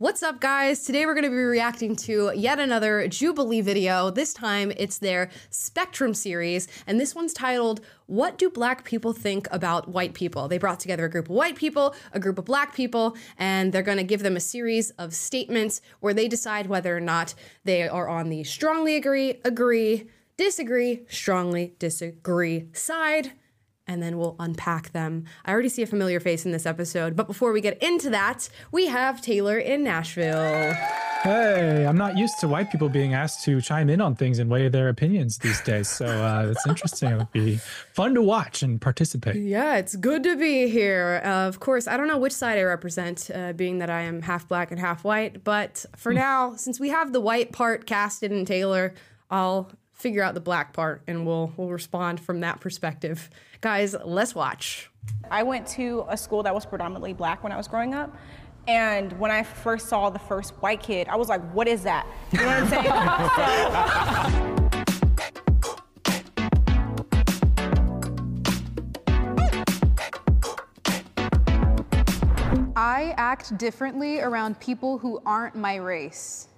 What's up, guys? Today we're going to be reacting to yet another Jubilee video. This time it's their Spectrum series, and this one's titled, What Do Black People Think About White People? They brought together a group of white people, a group of black people, and they're going to give them a series of statements where they decide whether or not they are on the strongly agree, agree, disagree, strongly disagree side and then we'll unpack them. I already see a familiar face in this episode, but before we get into that, we have Taylor in Nashville. Hey, I'm not used to white people being asked to chime in on things and weigh their opinions these days. So uh, it's interesting. It would be fun to watch and participate. Yeah, it's good to be here. Uh, of course, I don't know which side I represent, uh, being that I am half black and half white. But for now, since we have the white part casted in Taylor, I'll figure out the black part and we'll we'll respond from that perspective. Guys, let's watch. I went to a school that was predominantly black when I was growing up. And when I first saw the first white kid, I was like, what is that? You know what I'm saying? I act differently around people who aren't my race.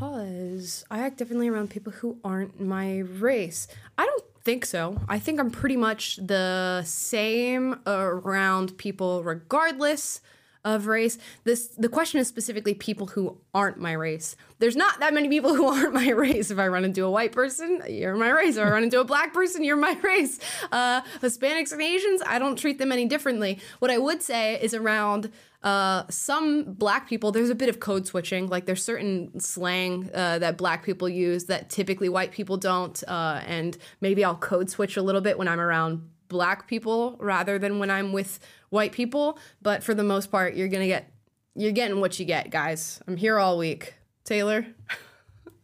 Pause. I act differently around people who aren't my race. I don't think so. I think I'm pretty much the same around people regardless of race. This the question is specifically people who aren't my race. There's not that many people who aren't my race. If I run into a white person, you're my race. If I run into a black person, you're my race. Uh, Hispanics and Asians, I don't treat them any differently. What I would say is around uh, some black people, there's a bit of code switching. Like there's certain slang uh, that black people use that typically white people don't. Uh, and maybe I'll code switch a little bit when I'm around black people rather than when I'm with white people. But for the most part, you're gonna get you're getting what you get, guys. I'm here all week. Taylor.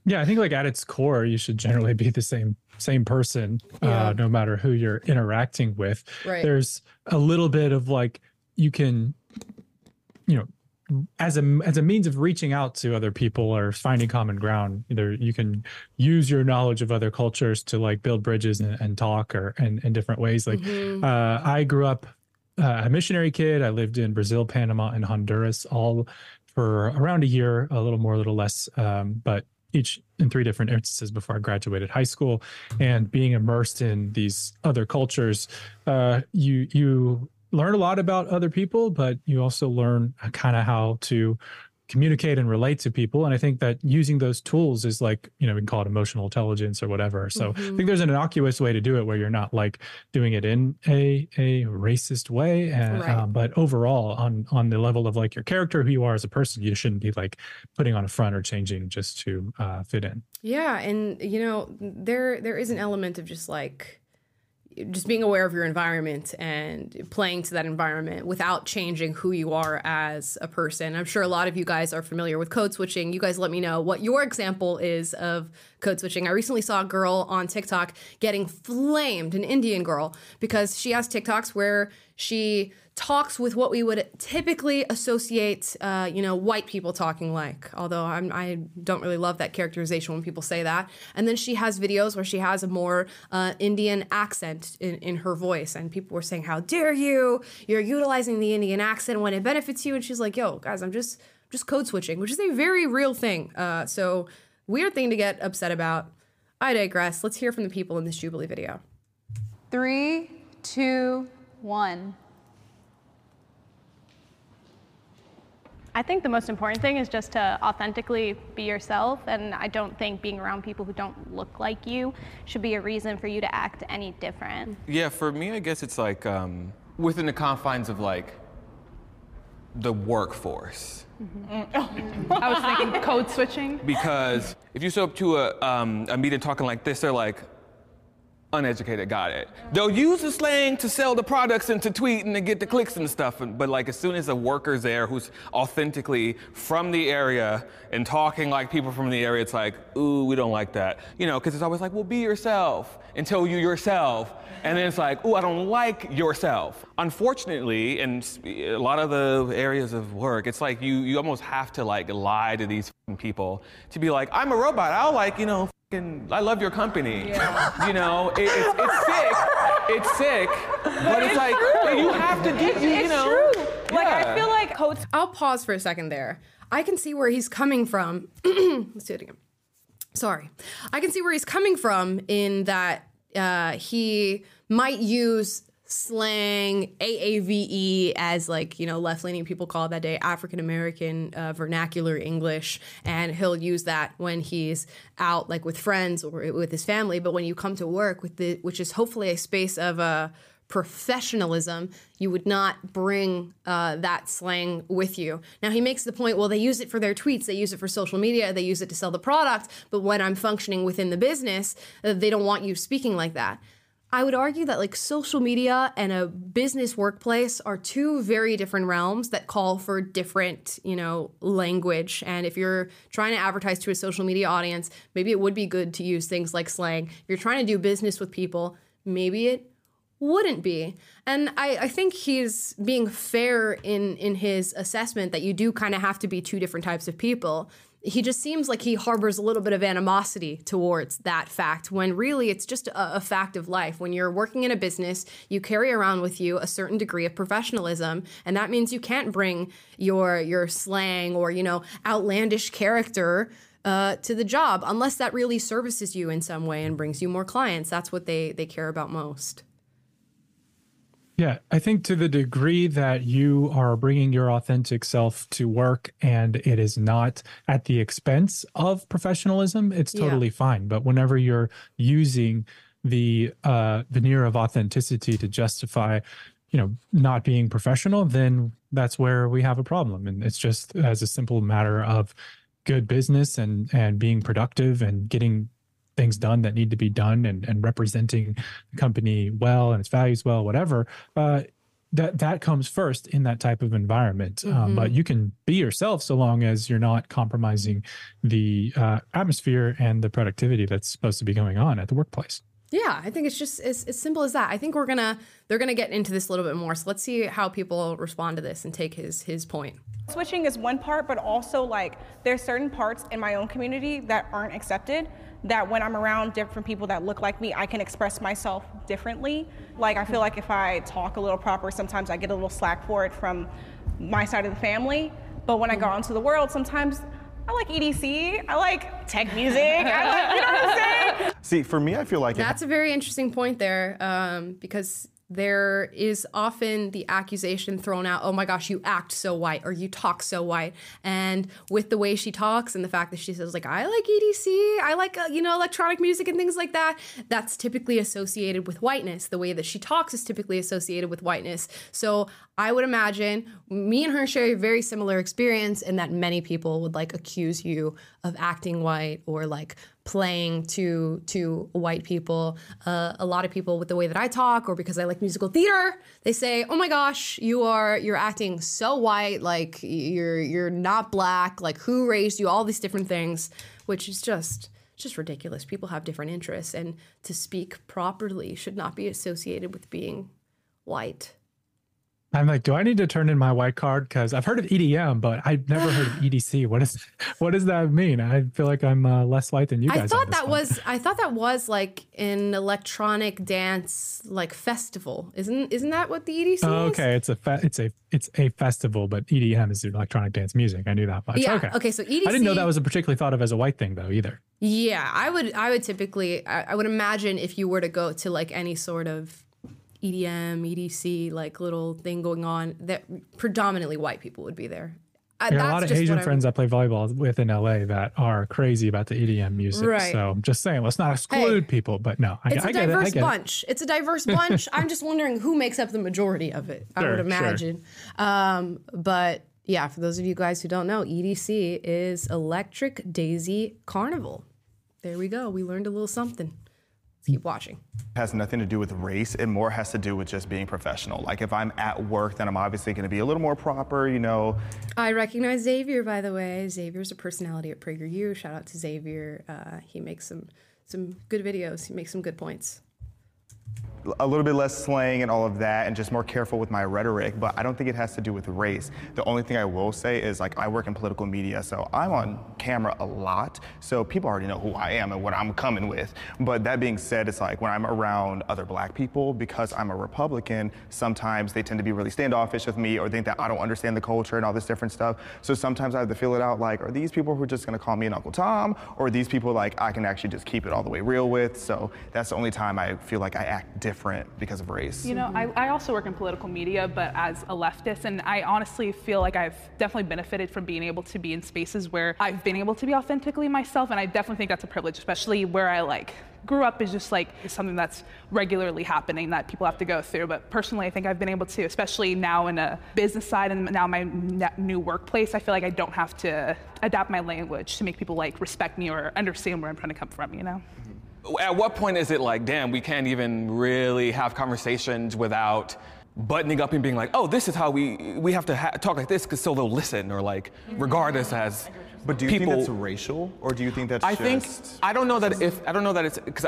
Yeah, I think like at its core, you should generally be the same same person, Yeah. uh, no matter who you're interacting with. Right. There's a little bit of like you can, you know, as a as a means of reaching out to other people or finding common ground. Either you can use your knowledge of other cultures to like build bridges and, and talk or in, in different ways. Like Mhm. uh, I grew up uh, a missionary kid. I lived in Brazil, Panama, and Honduras, all for around a year, a little more, a little less, um, but each in three different instances before I graduated high school. And being immersed in these other cultures, uh, you you learn a lot about other people, but you also learn kind of how to communicate and relate to people. And I think that using those tools is like, you know, we can call it emotional intelligence or whatever. So I think there's an innocuous way to do it where you're not like doing it in a a racist way. And, Right. um, but overall, on on the level of like your character, who you are as a person, you shouldn't be like putting on a front or changing just to uh, fit in. Yeah, and you know, there there is an element of just like just being aware of your environment and playing to that environment without changing who you are as a person. I'm sure a lot of you guys are familiar with code switching. You guys let me know what your example is of code switching. I recently saw a girl on TikTok getting flamed, an Indian girl, because she has TikToks where she talks with what we would typically associate, uh, you know, white people talking like. Although I'm, I don't really love that characterization when people say that. And then she has videos where she has a more uh, Indian accent in, in her voice, and people were saying, "How dare you? You're utilizing the Indian accent when it benefits you." And she's like, "Yo, guys, I'm just just code switching," which is a very real thing. Uh, so weird thing to get upset about. I digress. Let's hear from the people in this Jubilee video. Three, two, one. I think the most important thing is just to authentically be yourself, and I don't think being around people who don't look like you should be a reason for you to act any different. Yeah, for me, I guess it's like um, within the confines of like the workforce. I was thinking code switching. Because if you show up to a, um, a meeting talking like this, they're like, uneducated, got it. They'll use the slang to sell the products and to tweet and to get the clicks and stuff. But like as soon as a worker's there who's authentically from the area and talking like people from the area, it's like, ooh, we don't like that. You know, because it's always like, well, be yourself until you yourself. And then it's like, ooh, I don't like yourself. Unfortunately, in a lot of the areas of work, it's like you, you almost have to like lie to these people to be like, I'm a robot. I'll like, you know, I love your company. You know, it, it's, it's sick. It's sick. But it's, like, you have to It's, you, it's know. true. Like I feel like Codes I'll pause for a second there. I can see where he's coming from. Let's do it again. Sorry. I can see where he's coming from in that uh, he might use slang AAVE as like you know left leaning people call it that day African American uh, vernacular English. And he'll use that when he's out like with friends or with his family. But when you come to work with the which is hopefully a space of uh, professionalism you would not bring uh, that slang with you. Now he makes the point well they use it for their tweets they use it for social media they use it to sell the product. But when i'm functioning within the business uh, they don't want you speaking like that I would argue that like social media and a business workplace are two very different realms that call for different, you know, language. And if you're trying to advertise to a social media audience, maybe it would be good to use things like slang. If you're trying to do business with people, maybe it wouldn't be. And I, I think he's being fair in in his assessment that you do kind of have to be two different types of people he just seems like he harbors a little bit of animosity towards that fact when really it's just a, a, fact of life. When you're working in a business, you carry around with you a certain degree of professionalism, and that means you can't bring your your slang or you know outlandish character uh, to the job unless that really services you in some way and brings you more clients. That's what they they care about most. Yeah, I think to the degree that you are bringing your authentic self to work and it is not at the expense of professionalism, it's totally yeah. fine. But whenever you're using the uh, veneer of authenticity to justify, you know, not being professional, then that's where we have a problem. And it's just as a simple matter of good business and and being productive and getting things done that need to be done and, and representing the company well and its values well, whatever, uh, that that comes first in that type of environment. Mm-hmm. Um, but you can be yourself so long as you're not compromising the uh, atmosphere and the productivity that's supposed to be going on at the workplace. Yeah, I think it's just as, as simple as that. I think we're gonna they're gonna get into this a little bit more. So let's see how people respond to this and take his his point. Switching is one part, but also like there's certain parts in my own community that aren't accepted that when I'm around different people that look like me, I can express myself differently. Like I feel like if I talk a little proper, sometimes I get a little slack for it from my side of the family. But when I go mm-hmm. out into the world, sometimes I like EDC. I like tech music. I like, you know what I'm saying? See, for me, I feel like that's it, a very interesting point there, um, because there is often the accusation thrown out, oh my gosh, you act so white or you talk so white. And with the way she talks and the fact that she says, like, I like EDC, I like, uh, you know, electronic music and things like that, that's typically associated with whiteness. The way that she talks is typically associated with whiteness. So I would imagine me and her share a very similar experience in that many people would like accuse you of acting white or like playing to to white people. Uh, a lot of people with the way that I talk, or because I like musical theater, they say, "Oh my gosh, you are you're acting so white. Like you're you're not black. Like who raised you? All these different things, which is just." just ridiculous. People have different interests, and to speak properly should not be associated with being white. I'm like, do I need to turn in my white card? Because I've heard of EDM, but I've never heard of EDC. What is, what does that mean? I feel like I'm uh, less white than you guys. I thought that one. was, I thought that was like an electronic dance like festival. Isn't, isn't that what the EDC oh, is? Okay, it's a, fe- it's a, it's a festival, but EDM is electronic dance music. I knew that much. Yeah. Okay. Okay. So EDC. I didn't know that was a particularly thought of as a white thing though either. Yeah, I would, I would typically, I, I would imagine if you were to go to like any sort of EDM, EDC, like little thing going on that predominantly white people would be there. Uh, there are a lot of Asian friends I play volleyball with in LA that are crazy about the EDM music. Right. So I'm just saying, let's not exclude hey, people, but no, I, it's I, a diverse it, bunch. It. It's a diverse bunch. I'm just wondering who makes up the majority of it. Sure, I would imagine. Sure. Um, but yeah, for those of you guys who don't know, EDC is Electric Daisy Carnival. There we go. We learned a little something keep watching. It has nothing to do with race. It more has to do with just being professional. Like if I'm at work, then I'm obviously going to be a little more proper, you know. I recognize Xavier, by the way. Xavier's a personality at PragerU. Shout out to Xavier. Uh, he makes some some good videos. He makes some good points. A little bit less slang and all of that and just more careful with my rhetoric, but I don't think it has to do with race. The only thing I will say is like I work in political media, so I'm on camera a lot, so people already know who I am and what I'm coming with. But that being said, it's like when I'm around other black people, because I'm a Republican, sometimes they tend to be really standoffish with me or think that I don't understand the culture and all this different stuff. So sometimes I have to feel it out like, are these people who are just gonna call me an Uncle Tom, or are these people like I can actually just keep it all the way real with? So that's the only time I feel like I act different because of race. You know, I, mm-hmm. I also work in political media, but as a leftist, and I honestly feel like I've definitely benefited from being able to be in spaces where I've been able to be authentically myself, and I definitely think that's a privilege, especially where I like grew up is just like something that's regularly happening that people have to go through. But personally, I think I've been able to, especially now in a business side and now my ne- new workplace, I feel like I don't have to adapt my language to make people like respect me or understand where I'm trying to come from, you know? Mm-hmm. At what point is it like, damn, we can't even really have conversations without buttoning up and being like, oh, this is how we we have to ha- talk like this, because so they'll listen, or like regard us as. But do you people, think that's racial, or do you think that's I just? think I don't know that if I don't know that it's because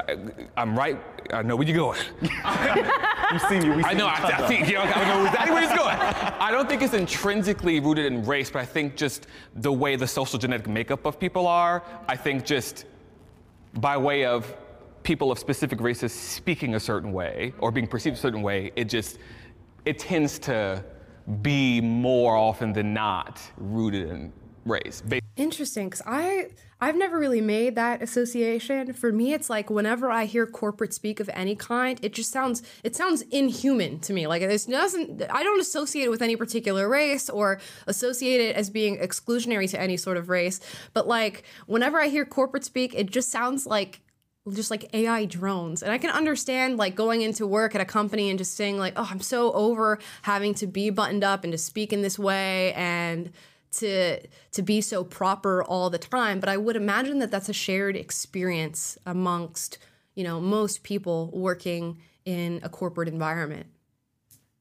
I'm right. I know where you're going. You've seen you. We I know. I, I think you know, I know exactly where he's going. I don't think it's intrinsically rooted in race, but I think just the way the social genetic makeup of people are. I think just by way of people of specific races speaking a certain way or being perceived a certain way, it just it tends to be more often than not rooted in race. Interesting, because I I've never really made that association. For me, it's like whenever I hear corporate speak of any kind, it just sounds it sounds inhuman to me. Like it doesn't I don't associate it with any particular race or associate it as being exclusionary to any sort of race. But like whenever I hear corporate speak, it just sounds like just like AI drones. And I can understand like going into work at a company and just saying like, "Oh, I'm so over having to be buttoned up and to speak in this way and to to be so proper all the time." But I would imagine that that's a shared experience amongst, you know, most people working in a corporate environment.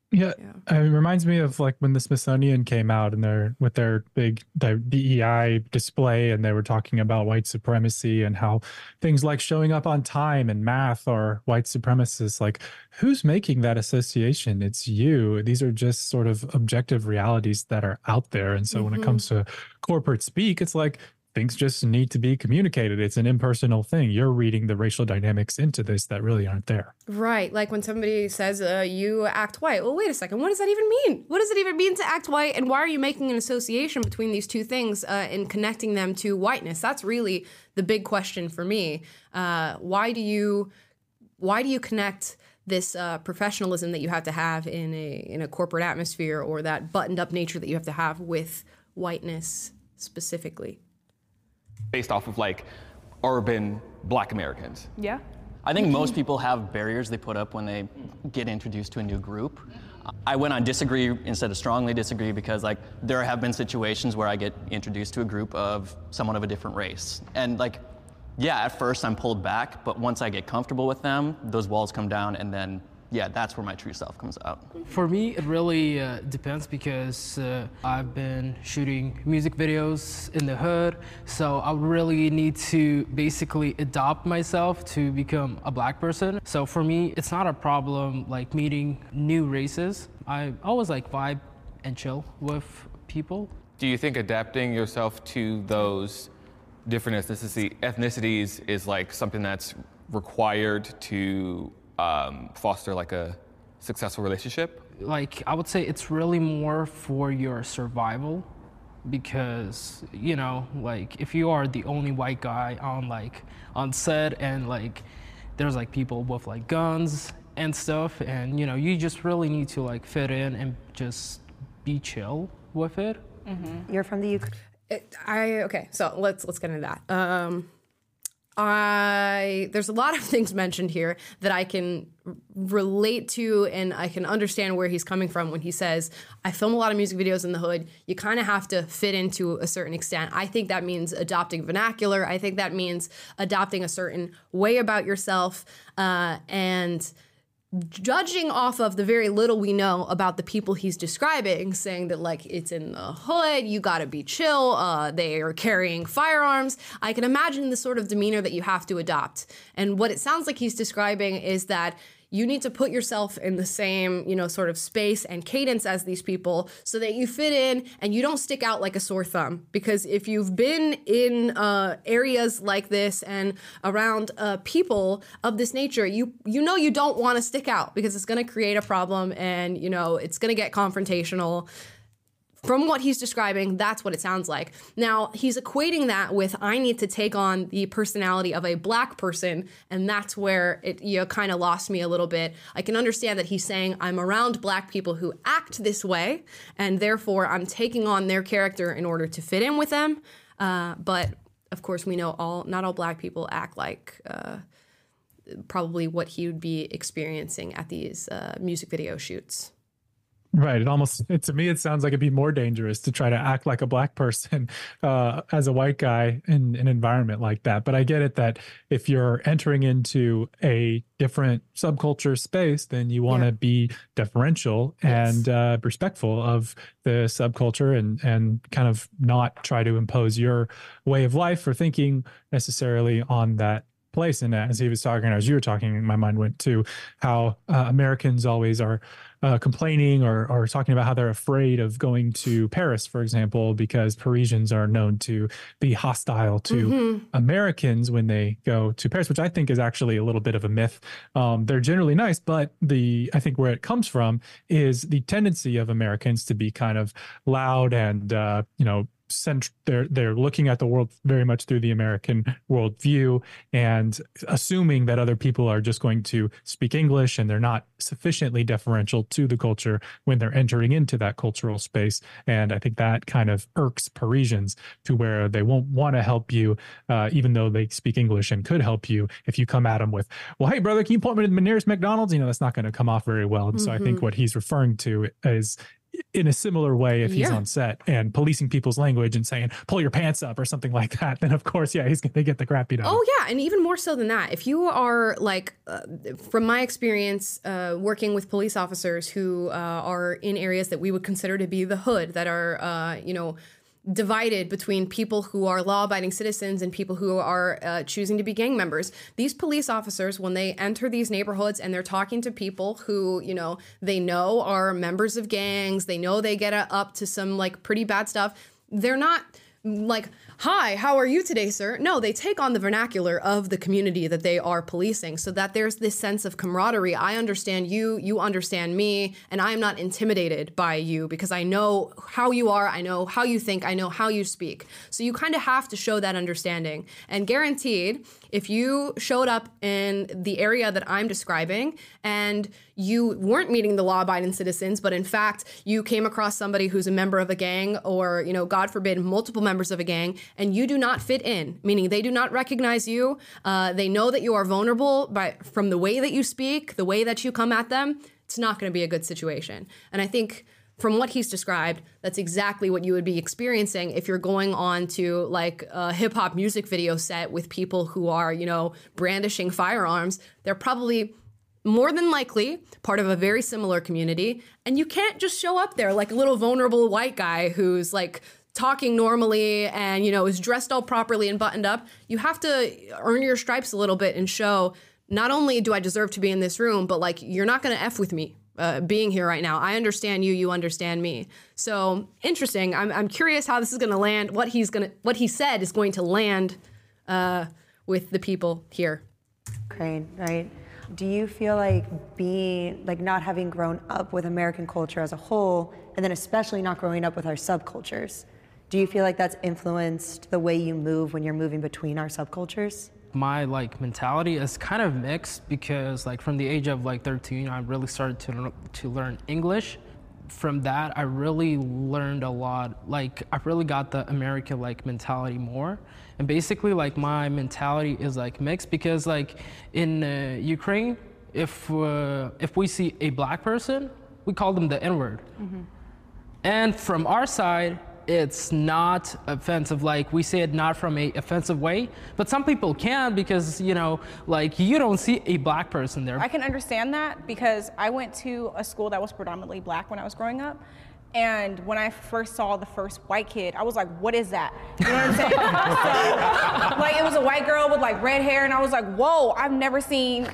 Yeah, Uh, it reminds me of like when the Smithsonian came out and their with their big DEI display, and they were talking about white supremacy and how things like showing up on time and math are white supremacists. Like, who's making that association? It's you. These are just sort of objective realities that are out there. And so when it comes to corporate speak, it's like things just need to be communicated. It's an impersonal thing. You're reading the racial dynamics into this that really aren't there. Right. Like when somebody says, uh, you act white. Well, wait a second. What does that even mean? What does it even mean to act white? And why are you making an association between these two things uh, and connecting them to whiteness? That's really the big question for me. Uh, why do you why do you connect this uh, professionalism that you have to have in a in a corporate atmosphere or that buttoned up nature that you have to have with whiteness specifically? Based off of like urban black Americans. Yeah. I think mm-hmm. most people have barriers they put up when they get introduced to a new group. I went on disagree instead of strongly disagree because like there have been situations where I get introduced to a group of someone of a different race. And like yeah, at first I'm pulled back, but once I get comfortable with them, those walls come down and then yeah, that's where my true self comes out. For me, it really uh, depends because uh, I've been shooting music videos in the hood, so I really need to basically adopt myself to become a black person. So for me, it's not a problem like meeting new races. I always like vibe and chill with people. Do you think adapting yourself to those different ethnicity, ethnicities is like something that's required to um, foster like a successful relationship? Like I would say it's really more for your survival because you know like if you are the only white guy on like on set and like there's like people with like guns and stuff and you know you just really need to like fit in and just be chill with it You're from the UK. It, I okay, so let's let's get into that. Um, I there's a lot of things mentioned here that I can relate to and I can understand where he's coming from when he says I film a lot of music videos in the hood. You kind of have to fit into a certain extent. I think that means adopting vernacular. I think that means adopting a certain way about yourself uh, and judging off of the very little we know about the people he's describing, saying that like it's in the hood, you gotta be chill, uh, they are carrying firearms. I can imagine the sort of demeanor that you have to adopt. And what it sounds like he's describing is that you need to put yourself in the same, you know, sort of space and cadence as these people so that you fit in and you don't stick out like a sore thumb. Because if you've been in uh, areas like this and around uh, people of this nature, you you know you don't want to stick out because it's going to create a problem and you know it's going to get confrontational from what he's describing, that's what it sounds like. Now, he's equating that with I need to take on the personality of a black person, and that's where it you know, kind of lost me a little bit. I can understand that he's saying I'm around black people who act this way, and therefore I'm taking on their character in order to fit in with them. Uh, but of course, we know all not all black people act like. Uh, probably what he would be experiencing at these uh, music video shoots. Right. It almost it, to me it sounds like it'd be more dangerous to try to act like a black person uh, as a white guy in an environment like that. But I get it that if you're entering into a different subculture space, then you want to yeah. be deferential yes. and uh, respectful of the subculture and and kind of not try to impose your way of life or thinking necessarily on that place. And as he was talking, as you were talking, my mind went to how uh, Americans always are uh, complaining or, or talking about how they're afraid of going to Paris, for example, because Parisians are known to be hostile to mm-hmm. Americans when they go to Paris, which I think is actually a little bit of a myth. Um, they're generally nice, but the I think where it comes from is the tendency of Americans to be kind of loud and uh, you know cent- they're they're looking at the world very much through the American worldview and assuming that other people are just going to speak English and they're not sufficiently deferential to the culture when they're entering into that cultural space. And I think that kind of irks Parisians to where they won't want to help you, uh, even though they speak English and could help you. If you come at them with, "Well, hey brother, can you point me to the nearest McDonald's?" You know, that's not going to come off very well. And mm-hmm. so I think mm-hmm. what he's referring to is in a similar way if he's yeah. on set and policing people's language and saying pull your pants up or something like that then of course yeah he's gonna get the crap beat out oh yeah and even more so than that if you are like uh, from my experience uh, working with police officers who uh, are in areas that we would consider to be the hood that are uh, you know divided between people who are law abiding citizens and people who are uh, choosing to be gang members. These police officers, when they enter these neighborhoods and they're talking to people who, you know, they know are members of gangs, they know they get up to some like pretty bad stuff, they're not like, hi, how are you today, sir? No, they take on the vernacular of the community that they are policing so that there's this sense of camaraderie. I understand you, you understand me, and I am not intimidated by you because I know how you are, I know how you think, I know how you speak. So you kind of have to show that understanding. And guaranteed, if you showed up in the area that I'm describing and you weren't meeting the law abiding citizens, but in fact, you came across somebody who's a member of a gang or, you know, God forbid, multiple members of a gang, and you do not fit in, meaning they do not recognize you. Uh, they know that you are vulnerable by, from the way that you speak, the way that you come at them. It's not going to be a good situation. And I think from what he's described, that's exactly what you would be experiencing if you're going on to like a hip hop music video set with people who are, you know, brandishing firearms. They're probably more than likely part of a very similar community. And you can't just show up there like a little vulnerable white guy who's like talking normally and, you know, is dressed all properly and buttoned up. You have to earn your stripes a little bit and show not only do I deserve to be in this room, but like you're not going to F with me uh, being here right now. I understand you, you understand me. So interesting. I'm, I'm curious how this is going to land. What he's going to, what he said is going to land uh, with the people here. Great, right. Do you feel like being, like not having grown up with American culture as a whole, and then especially not growing up with our subcultures, do you feel like that's influenced the way you move when you're moving between our subcultures? My like mentality is kind of mixed because like from the age of like 13 i really started to, to learn english. From that i really learned a lot like i really got the american like mentality more. And basically like my mentality is like mixed because like in uh, ukraine if uh, if we see a black person we call them the n-word. Mm-hmm. and from our side it's not offensive. Like we say it not from a offensive way, but some people can because you know, like you don't see a black person there. I can understand that because I went to a school that was predominantly black when I was growing up. And when I first saw the first white kid, I was like, what is that? You know what I'm saying? so, like, it was a white girl with like red hair, and I was like, whoa, I've never seen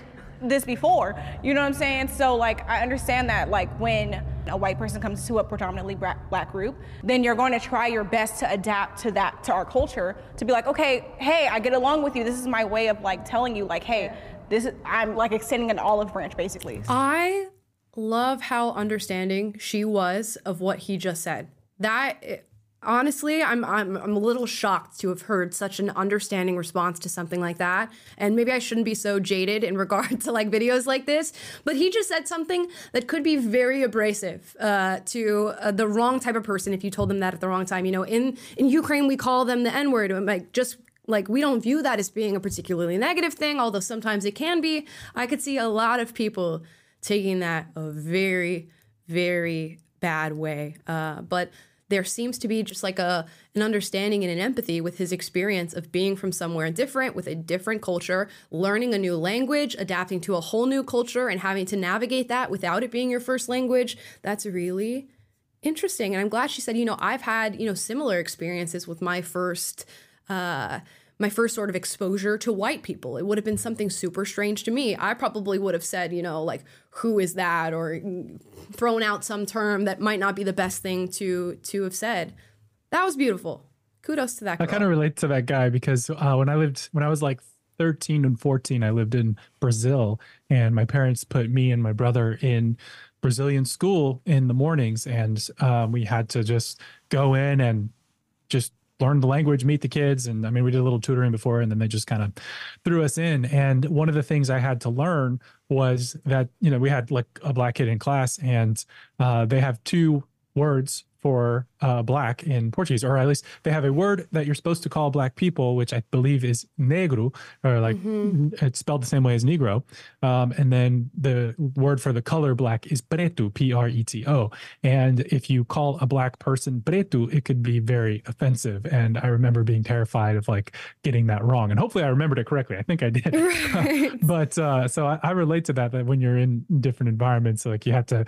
this before. You know what I'm saying? So like I understand that like when a white person comes to a predominantly black, group, then you're going to try your best to adapt to that to our culture to be like, okay, hey, I get along with you. This is my way of like telling you like, hey, this is I'm like extending an olive branch basically. I love how understanding she was of what he just said. That honestly, I'm, I'm I'm a little shocked to have heard such an understanding response to something like that. And maybe I shouldn't be so jaded in regard to like videos like this, but he just said something that could be very abrasive uh, to uh, the wrong type of person if you told them that at the wrong time. You know, in in Ukraine we call them the N word, like just like we don't view that as being a particularly negative thing, although sometimes it can be. I could see a lot of people taking that a very, very bad way. Uh, but there seems to be just like a an understanding and an empathy with his experience of being from somewhere different with a different culture, learning a new language, adapting to a whole new culture and having to navigate that without it being your first language. That's really interesting and I'm glad she said, you know, I've had, you know, similar experiences with my first uh my first sort of exposure to white people. It would have been something super strange to me. I probably would have said, you know, like, who is that? Or thrown out some term that might not be the best thing to to have said. That was beautiful. Kudos to that girl. I kind of relate to that guy because uh, when I lived, when I was like 13 and 14, I lived in Brazil and my parents put me and my brother in Brazilian school in the mornings. And um, we had to just go in and just learn the language, meet the kids. And I mean, we did a little tutoring before, and then they just kind of threw us in. And one of the things I had to learn was that, you know, we had like a black kid in class, and uh, they have two words for uh, black in Portuguese, or at least they have a word that you're supposed to call black people, which I believe is negro, or like mm-hmm. it's spelled the same way as negro. Um, and then the word for the color black is preto, P R E T O. And if you call a black person preto, it could be very offensive. And I remember being terrified of like getting that wrong. And hopefully I remembered it correctly. I think I did. Right. but uh, so I, I relate to that, that when you're in different environments, like you have to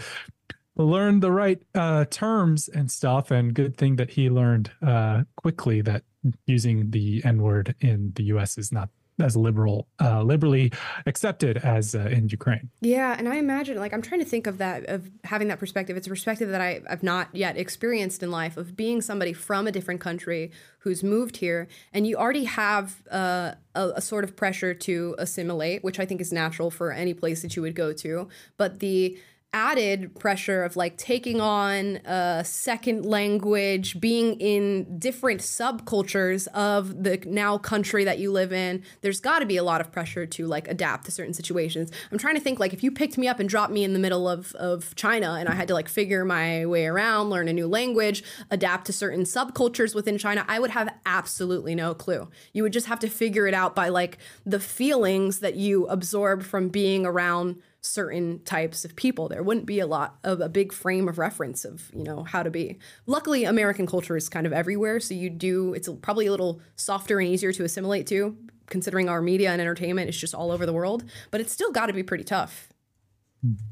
learned the right uh, terms and stuff. And good thing that he learned uh, quickly that using the N word in the U.S. is not as liberal, uh, liberally accepted as uh, in Ukraine. Yeah, and I imagine, like, I'm trying to think of that, of having that perspective. It's a perspective that I, I've not yet experienced in life of being somebody from a different country who's moved here, and you already have uh, a, a sort of pressure to assimilate, which I think is natural for any place that you would go to, but the added pressure of like taking on a second language, being in different subcultures of the now country that you live in, there's got to be a lot of pressure to like adapt to certain situations. I'm trying to think like if you picked me up and dropped me in the middle of of China and I had to like figure my way around, learn a new language, adapt to certain subcultures within China, I would have absolutely no clue. You would just have to figure it out by like the feelings that you absorb from being around certain types of people. There wouldn't be a lot of a big frame of reference of, you know, how to be. Luckily, American culture is kind of everywhere, so you do it's probably a little softer and easier to assimilate to considering our media and entertainment is just all over the world, but it's still got to be pretty tough.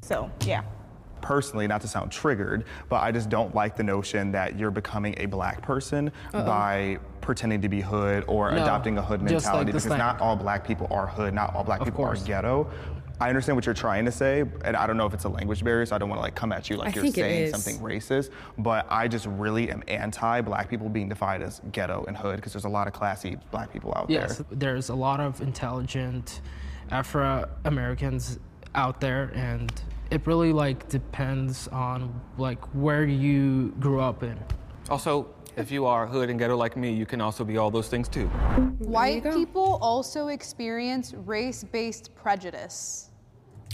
So, yeah personally, not to sound triggered, but I just don't like the notion that you're becoming a black person Uh-oh. by pretending to be hood or no, adopting a hood mentality like because not all black people are hood, not all black of people course. are ghetto. I understand what you're trying to say, and I don't know if it's a language barrier, so I don't want to like come at you like I you're saying something racist. But I just really am anti-black people being defined as ghetto and hood because there's a lot of classy black people out yes, there. Yes, there's a lot of intelligent Afro Americans out there, and it really like depends on like where you grew up in. Also, if you are hood and ghetto like me, you can also be all those things too. White people also experience race based prejudice.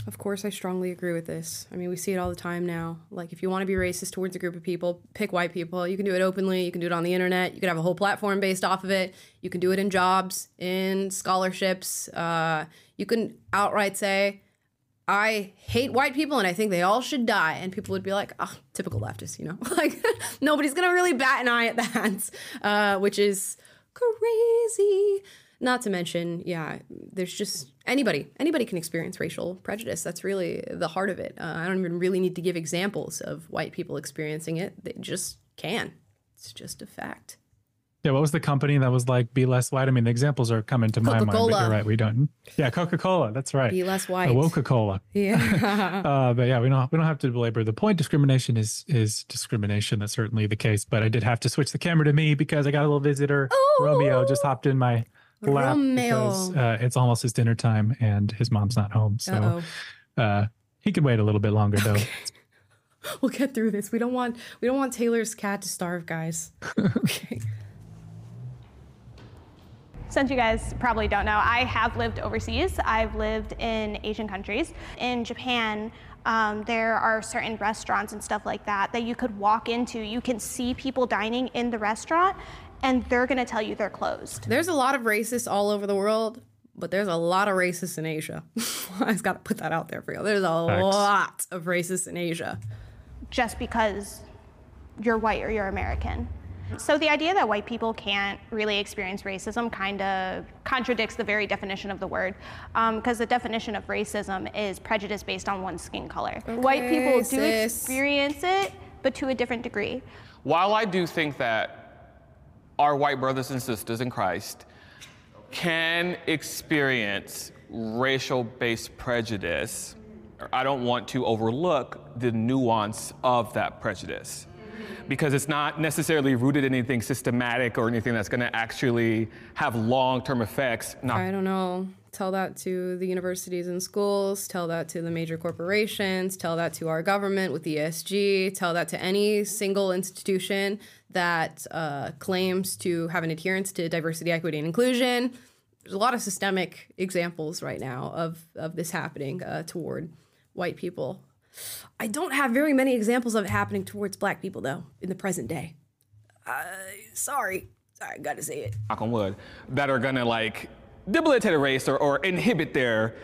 Of course, I strongly agree with this. I mean, we see it all the time now. Like, if you want to be racist towards a group of people, pick white people. You can do it openly, you can do it on the internet, you can have a whole platform based off of it. You can do it in jobs, in scholarships. Uh, you can outright say, I hate white people and I think they all should die. And people would be like, oh, typical leftist, you know? like, nobody's gonna really bat an eye at that, uh, which is crazy. Not to mention, yeah, there's just anybody, anybody can experience racial prejudice. That's really the heart of it. Uh, I don't even really need to give examples of white people experiencing it, they just can. It's just a fact. Yeah, what was the company that was like be less white? I mean, the examples are coming to my mind, but Coca-Cola. you're right. We don't. Yeah, Coca Cola. That's right. Be less white. Coca Cola. Yeah. uh, but yeah, we don't we don't have to belabor the point. Discrimination is is discrimination. That's certainly the case. But I did have to switch the camera to me because I got a little visitor. Romeo just hopped in my lap Romeo. because uh, it's almost his dinner time and his mom's not home. So Uh-oh. uh, he could wait a little bit longer though. we'll get through this. We don't want we don't want Taylor's cat to starve, guys. Okay. Since you guys probably don't know, I have lived overseas. I've lived in Asian countries. In Japan, um, there are certain restaurants and stuff like that that you could walk into. You can see people dining in the restaurant, and they're gonna tell you they're closed. There's a lot of racists all over the world, but there's a lot of racists in Asia. I just got to put that out there for you. There's a Facts. lot of racists in Asia. just because you're white or you're American. So the idea that white people can't really experience racism kind of contradicts the very definition of the word, um, because the definition of racism is prejudice based on one's skin color. white people do sis. experience it, but to a different degree. While I do think that our white brothers and sisters in Christ can experience racial based prejudice, I don't want to overlook the nuance of that prejudice because it's not necessarily rooted in anything systematic or anything that's going to actually have long term effects. Not I don't know. Tell that to the universities and schools, tell that to the major corporations, tell that to our government with ESG, tell that to any single institution that uh, claims to have an adherence to diversity, equity, and inclusion. There's a lot of systemic examples right now of, of this happening uh, toward white people. I don't have very many examples of it happening towards black people, though, in the present day. Uh, sorry. Sorry, I gotta say it. knock on wood, that are gonna like debilitate a race or, or inhibit their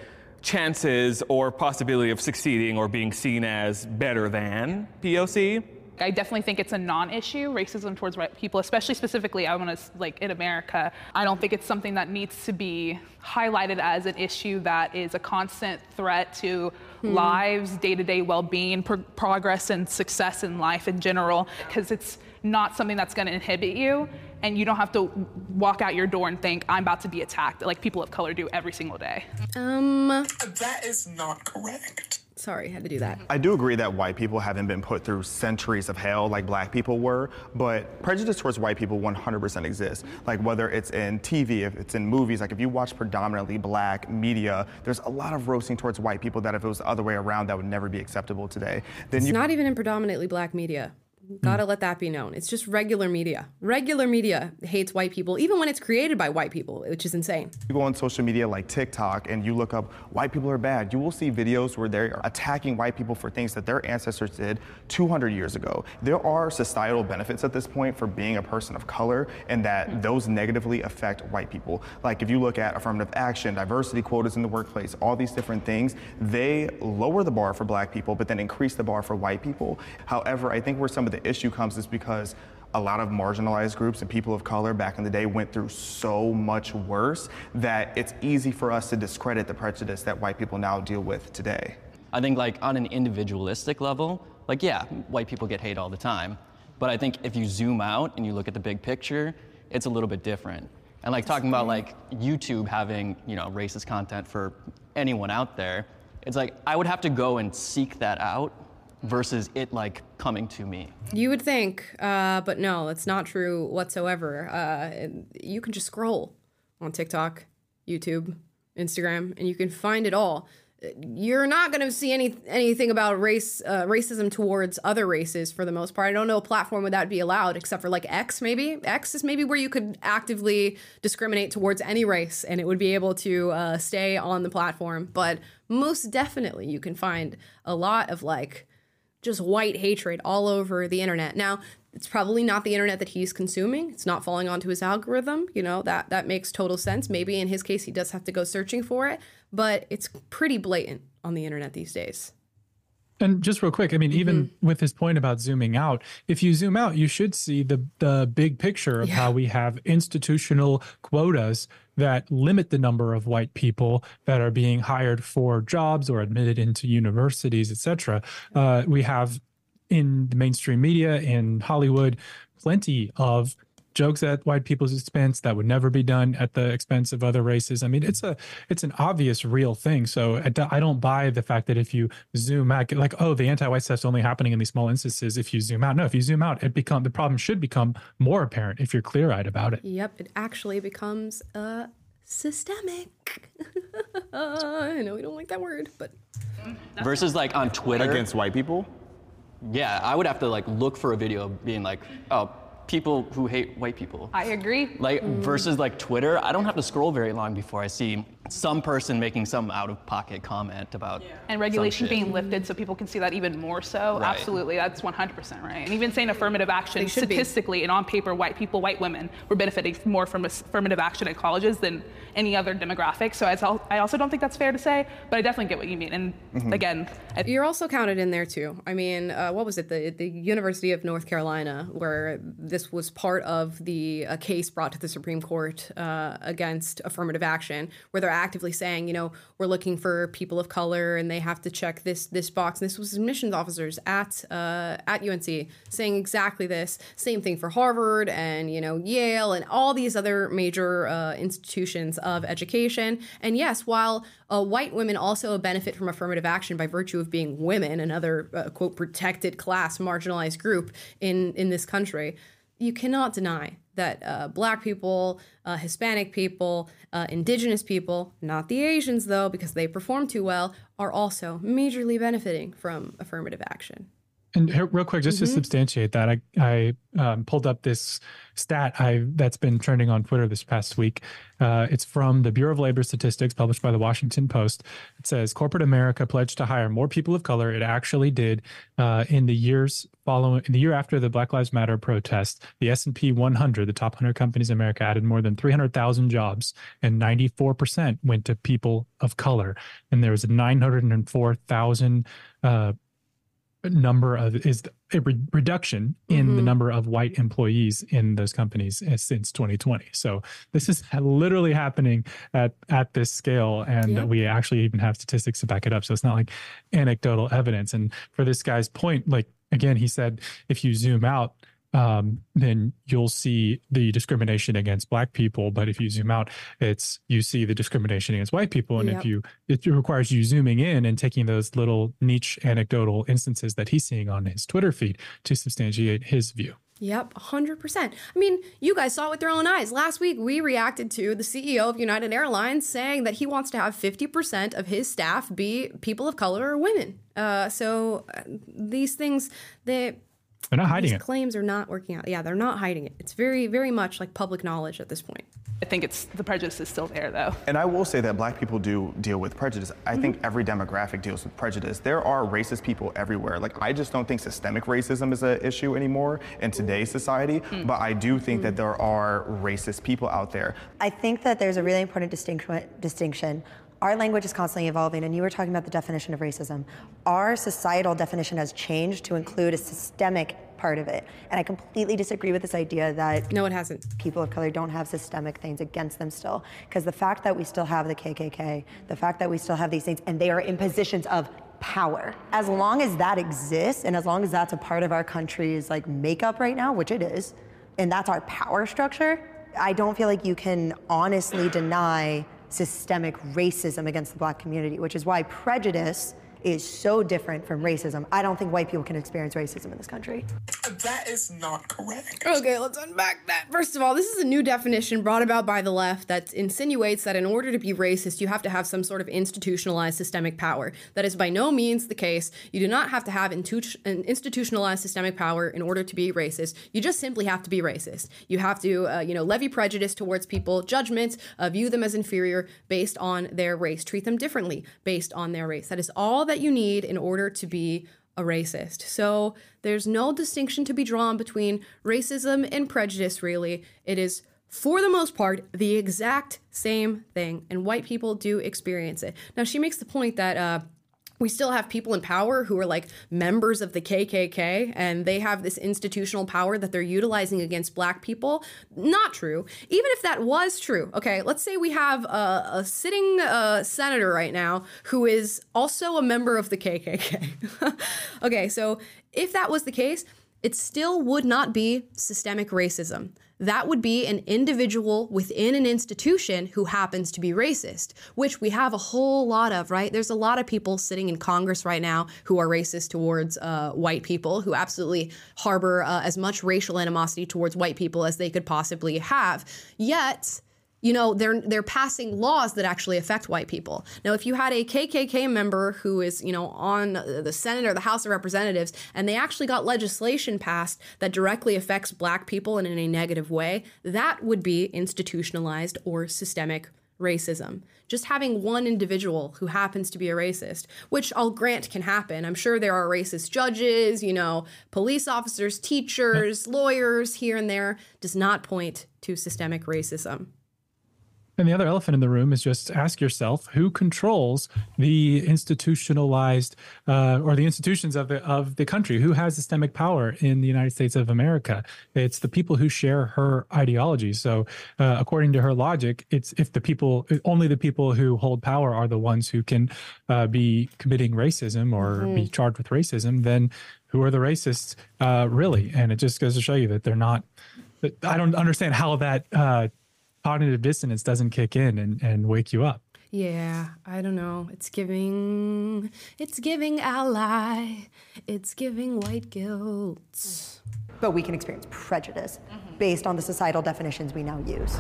chances or possibility of succeeding or being seen as better than POC. I definitely think it's a non-issue, racism towards white people, especially specifically, I want to, like, in America. I don't think it's something that needs to be highlighted as an issue that is a constant threat to Hmm. lives, day-to-day well-being, pro- progress and success in life in general, because it's not something that's going to inhibit you, and you don't have to walk out your door and think, I'm about to be attacked, like people of color do every single day. Um. That is not correct. Sorry, had to do that. I do agree that white people haven't been put through centuries of hell like black people were, but prejudice towards white people 100% exists. Like whether it's in TV, if it's in movies, like if you watch predominantly black media, there's a lot of roasting towards white people that if it was the other way around, that would never be acceptable today. Then It's you not even in predominantly black media. Gotta mm. let that be known. It's just regular media. Regular media hates white people, even when it's created by white people, which is insane. You go on social media like TikTok and you look up white people are bad, you will see videos where they're attacking white people for things that their ancestors did 200 years ago. There are societal benefits at this point for being a person of color and that mm. those negatively affect white people. Like if you look at affirmative action, diversity quotas in the workplace, all these different things, they lower the bar for black people but then increase the bar for white people. However, I think where some of the issue comes is because a lot of marginalized groups and people of color back in the day went through so much worse that it's easy for us to discredit the prejudice that white people now deal with today. I think like on an individualistic level, like yeah, white people get hate all the time. But I think if you zoom out and you look at the big picture, it's a little bit different. And like talking about like YouTube having, you know, racist content for anyone out there, it's like I would have to go and seek that out versus it like coming to me. You would think, uh, but no, it's not true whatsoever. Uh, you can just scroll on TikTok, YouTube, Instagram, and you can find it all. You're not going to see any anything about race uh, racism towards other races for the most part. I don't know a platform where that be allowed, except for like X. Maybe X is maybe where you could actively discriminate towards any race, and it would be able to uh, stay on the platform. But most definitely, you can find a lot of like just white hatred all over the internet. Now, it's probably not the internet that he's consuming. It's not falling onto his algorithm. You know, that that makes total sense. Maybe in his case he does have to go searching for it, but it's pretty blatant on the internet these days. And just real quick, I mean, even Mm-hmm. with his point about zooming out, if you zoom out, you should see the the big picture of how we have institutional quotas that limit the number of white people that are being hired for jobs or admitted into universities, et cetera. Uh, we have in the mainstream media in Hollywood plenty of jokes at white people's expense that would never be done at the expense of other races. I mean, it's a it's an obvious real thing. So I do- I don't buy the fact that if you zoom out, like oh, the anti-white stuff's only happening in these small instances. If you zoom out, no, if you zoom out, it become the problem should become more apparent if you're clear-eyed about it. Yep, it actually becomes uh, systemic. I know we don't like that word, but Versus like on Twitter. Against white people? Yeah, I would have to like look for a video being like, oh, people who hate white people. I agree. Like versus like Twitter, I don't have to scroll very long before I see some person making some out of pocket comment about and regulation some shit. being lifted so people can see that even more so. Right. Absolutely, that's 100% right. And even saying affirmative action, They should be. statistically and on paper, white people, white women were benefiting more from affirmative action at colleges than any other demographic. So I also don't think that's fair to say, but I definitely get what you mean. And Mm-hmm. again, I You're also counted in there too. I mean, uh, what was it? The the University of North Carolina, where this was part of the a case brought to the Supreme Court uh, against affirmative action, where they're actively saying, you know, we're looking for people of color, and they have to check this this box. And this was admissions officers at uh, at UNC saying exactly this. Same thing for Harvard and you know Yale and all these other major uh, institutions of education. And yes, while uh, white women also benefit from affirmative action by virtue of being women, another uh, quote protected class, marginalized group in in this country. You cannot deny that uh, black people, uh, Hispanic people, uh, indigenous people, not the Asians though, because they perform too well, are also majorly benefiting from affirmative action. And here, real quick, just to substantiate that, I I um, pulled up this stat I that's been trending on Twitter this past week. Uh, it's from the Bureau of Labor Statistics, published by the Washington Post. It says corporate America pledged to hire more people of color. It actually did uh, in the years following, in the year after the Black Lives Matter protest. The S and P 100, the top 100 companies in America, added more than 300,000 jobs, and 94 percent went to people of color. And there was 904,000. Uh, number of is a re- reduction in the number of white employees in those companies uh, since 2020 so this is literally happening at at this scale and Yeah. we actually even have statistics to back it up. So it's not like anecdotal evidence. And for this guy's point like again he said if you zoom out um, then you'll see the discrimination against black people. But if you zoom out, it's you see the discrimination against white people. And Yep. if you, it requires you zooming in and taking those little niche anecdotal instances that he's seeing on his Twitter feed to substantiate his view. Yep, 100%. I mean, you guys saw it with your own eyes. Last week, we reacted to the CEO of United Airlines saying that he wants to have 50% of his staff be people of color or women. Uh, so uh, these things, they. They're not hiding these it. claims are not working out. Yeah, they're not hiding it. It's very, very much like public knowledge at this point. I think it's the prejudice is still there though. And I will say that black people do deal with prejudice. I think mm-hmm. every demographic deals with prejudice. There are racist people everywhere. Like, I just don't think systemic racism is an issue anymore in today's society, mm. but I do think that mm. there are racist people out there. I think that there's a really important distinction. Our language is constantly evolving, and you were talking about the definition of racism. Our societal definition has changed to include a systemic part of it. And I completely disagree with this idea that no, it hasn't. People of color don't have systemic things against them still. Because the fact that we still have the KKK, the fact that we still have these things, and they are in positions of power. As long as that exists, and as long as that's a part of our country's like makeup right now, which it is, and that's our power structure, I don't feel like you can honestly deny systemic racism against the black community, which is why prejudice is so different from racism. I don't think white people can experience racism in this country. That is not correct. Okay, let's unpack that. First of all, this is a new definition brought about by the left that insinuates that in order to be racist, you have to have some sort of institutionalized systemic power. That is by no means the case. You do not have to have intu- an institutionalized systemic power in order to be racist. You just simply have to be racist. You have to, uh, you know, levy prejudice towards people, judgments, uh, view them as inferior based on their race, treat them differently based on their race. That is all that you need in order to be a racist. So there's no distinction to be drawn between racism and prejudice, really. It is, for the most part, the exact same thing, and white people do experience it. Now, she makes the point that, uh, we still have people in power who are like members of the KKK and they have this institutional power that they're utilizing against black people. Not true. Even if that was true, okay, let's say we have a, a sitting uh, senator right now who is also a member of the KKK. okay, so if that was the case, it still would not be systemic racism. That would be an individual within an institution who happens to be racist, which we have a whole lot of, right? There's a lot of people sitting in Congress right now who are racist towards uh, white people, who absolutely harbor uh, as much racial animosity towards white people as they could possibly have. Yet, you know they're they're passing laws that actually affect white people. Now, if you had a KKK member who is you know on the Senate or the House of Representatives, and they actually got legislation passed that directly affects Black people and in a negative way, that would be institutionalized or systemic racism. Just having one individual who happens to be a racist, which I'll grant can happen. I'm sure there are racist judges, you know, police officers, teachers, lawyers here and there, does not point to systemic racism. And the other elephant in the room is just ask yourself who controls the institutionalized uh, or the institutions of the of the country. Who has systemic power in the United States of America? It's the people who share her ideology. So, uh, according to her logic, it's if the people only the people who hold power are the ones who can uh, be committing racism or mm-hmm. be charged with racism. Then who are the racists uh, really? And it just goes to show you that they're not. I don't understand how that uh, cognitive dissonance doesn't kick in and, and wake you up. Yeah, I don't know. It's giving it's giving ally. It's giving white guilt. But we can experience prejudice mm-hmm. based on the societal definitions we now use.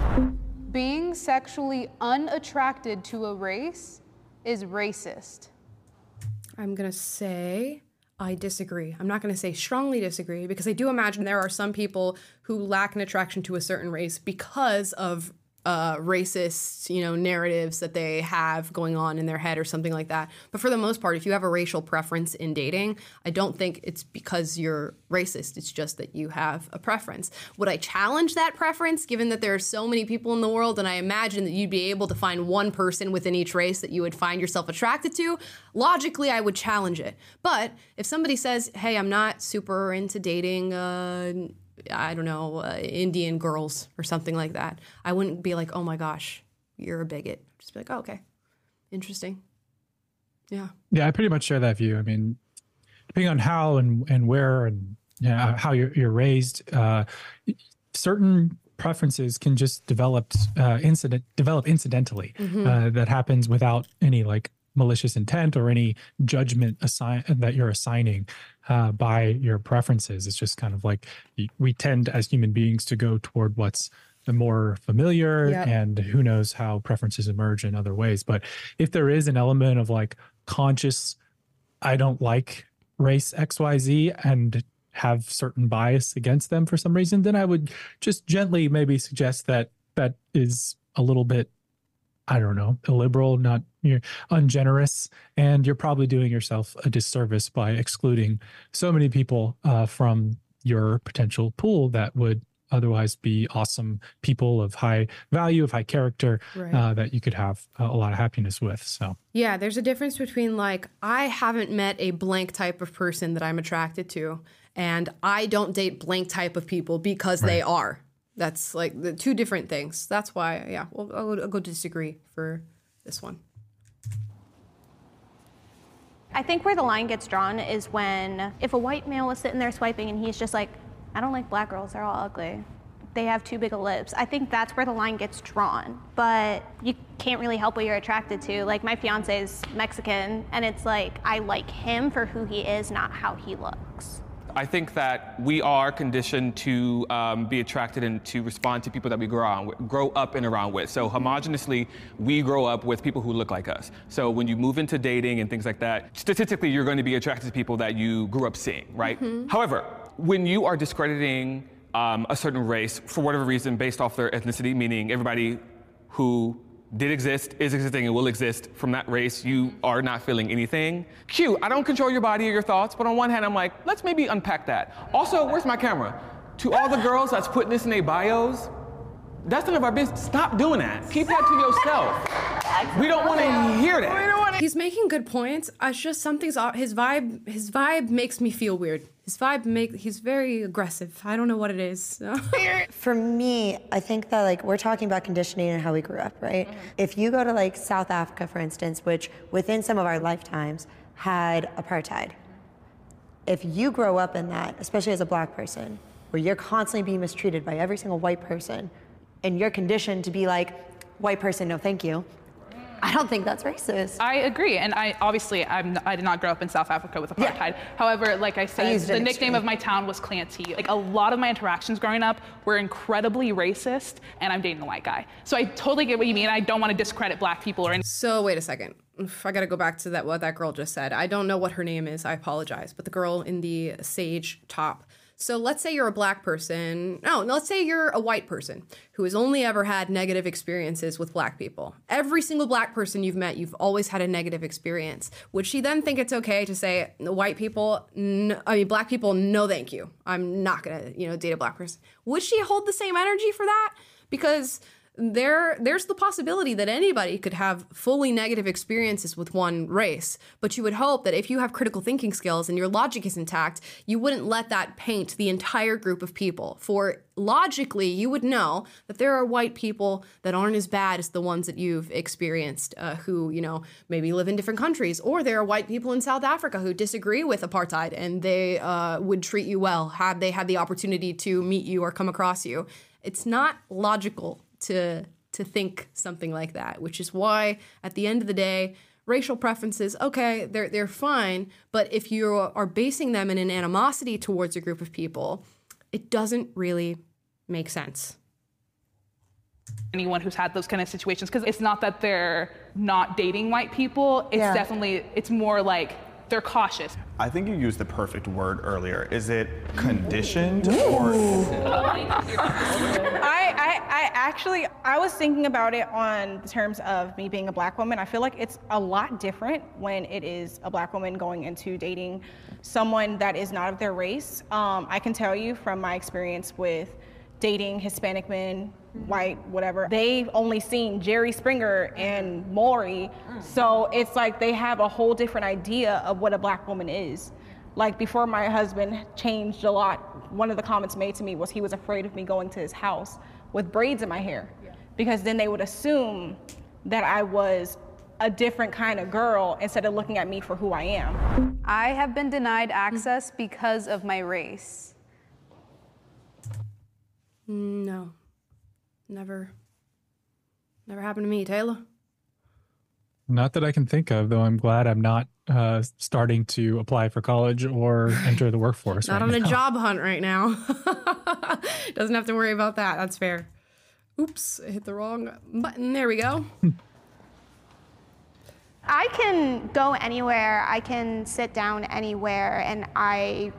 Being sexually unattracted to a race is racist. I'm going to say I disagree. I'm not going to say strongly disagree because I do imagine there are some people who lack an attraction to a certain race because of uh, racist, you know, narratives that they have going on in their head or something like that. But for the most part, if you have a racial preference in dating, I don't think it's because you're racist. It's just that you have a preference. Would I challenge that preference, given that there are so many people in the world, and I imagine that you'd be able to find one person within each race that you would find yourself attracted to? Logically, I would challenge it. But if somebody says, "Hey, I'm not super into dating," uh, I don't know, uh, Indian girls or something like that. I wouldn't be like, oh my gosh, you're a bigot. Just be like, oh, okay, interesting. Yeah. Yeah, I pretty much share that view. I mean, depending on how and, and where and you know, how you're, you're raised, uh, certain preferences can just develop uh, incident develop incidentally. Mm-hmm. Uh, that happens without any like malicious intent or any judgment assign that you're assigning uh, by your preferences. It's just kind of like we tend as human beings to go toward what's the more familiar yep. and who knows how preferences emerge in other ways. But if there is an element of like conscious, I don't like race XYZ and have certain bias against them for some reason, then I would just gently maybe suggest that that is a little bit I don't know, illiberal, not you're ungenerous, and you're probably doing yourself a disservice by excluding so many people uh, from your potential pool that would otherwise be awesome people of high value, of high character right. uh, that you could have a lot of happiness with. So, yeah, there's a difference between like, I haven't met a blank type of person that I'm attracted to, and I don't date blank type of people because right. they are. That's like the two different things. That's why, yeah, well, I'll, I'll go disagree for this one. I think where the line gets drawn is when if a white male is sitting there swiping and he's just like, I don't like black girls, they're all ugly. They have too big of lips. I think that's where the line gets drawn. But you can't really help what you're attracted to. Like my fiance is Mexican and it's like I like him for who he is, not how he looks. I think that we are conditioned to um, be attracted and to respond to people that we grow, on, grow up and around with. So homogeneously, we grow up with people who look like us. So when you move into dating and things like that, statistically, you're going to be attracted to people that you grew up seeing, right? Mm-hmm. However, when you are discrediting um, a certain race for whatever reason based off their ethnicity, meaning everybody who did exist, is existing, and will exist from that race, you are not feeling anything. Q, I don't control your body or your thoughts, but on one hand, I'm like, let's maybe unpack that. Also, where's my camera? To all the girls that's putting this in their bios, that's none of our business. Stop doing that. Keep that to yourself. We don't want to hear that. He's making good points. It's just something's off. His vibe. His vibe makes me feel weird. His vibe make. He's very aggressive. I don't know what it is. For me, I think that like we're talking about conditioning and how we grew up, right? Mm-hmm. If you go to like South Africa, for instance, which within some of our lifetimes had apartheid, if you grow up in that, especially as a black person, where you're constantly being mistreated by every single white person, and you're conditioned to be like, white person, no thank you. I don't think that's racist. I agree, and I obviously I'm, I did not grow up in South Africa with apartheid. However, like I said, used the it nickname of my town was Clancy. Like a lot of my interactions growing up were incredibly racist, and I'm dating a white guy. So I totally get what you mean. I don't want to discredit black people or anything. So wait a second. Oof, I gotta go back to that what that girl just said. I don't know what her name is. I apologize. But the girl in the sage top. So let's say you're a black person. No, let's say you're a white person who has only ever had negative experiences with black people. Every single black person you've met, you've always had a negative experience. Would she then think it's okay to say white people, no, I mean black people, no thank you. I'm not gonna, you know, date a black person. Would she hold the same energy for that? Because there there's the possibility that anybody could have fully negative experiences with one race but you would hope that if you have critical thinking skills and your logic is intact you wouldn't let that paint the entire group of people. For logically you would know that there are white people that aren't as bad as the ones that you've experienced uh, who you know maybe live in different countries or there are white people in south africa who disagree with apartheid and they uh, would treat you well had they had the opportunity to meet you or come across you. It's not logical to to think something like that, which is why at the end of the day, racial preferences, okay, they're they're fine, but if you are basing them in an animosity towards a group of people, it doesn't really make sense. anyone who's had those kind of situations because it's not that they're not dating white people it's Yeah. definitely it's more like they're cautious I think you used the perfect word earlier. Is it conditioned or I, I, I actually, I was thinking about it on the terms of me being a black woman. I feel like it's a lot different when it is a black woman going into dating someone that is not of their race. Um, I can tell you from my experience with dating Hispanic men, Mm-hmm. white, whatever, they've only seen Jerry Springer and mm-hmm. Maury. Mm. So it's like they have a whole different idea of what a black woman is. Like before my husband changed a lot, one of the comments made to me was he was afraid of me going to his house with braids in my hair. Because then they would assume that I was a different kind of girl instead of looking at me for who I am. I have been denied mm. access because of my race. No. Never never happened to me, Taylor. Not that I can think of, though. I'm glad I'm not uh, starting to apply for college or enter the workforce. Not right on a job hunt right now. Doesn't have to worry about that. That's fair. Oops, I hit the wrong button. There we go. I can go anywhere, I can sit down anywhere, and I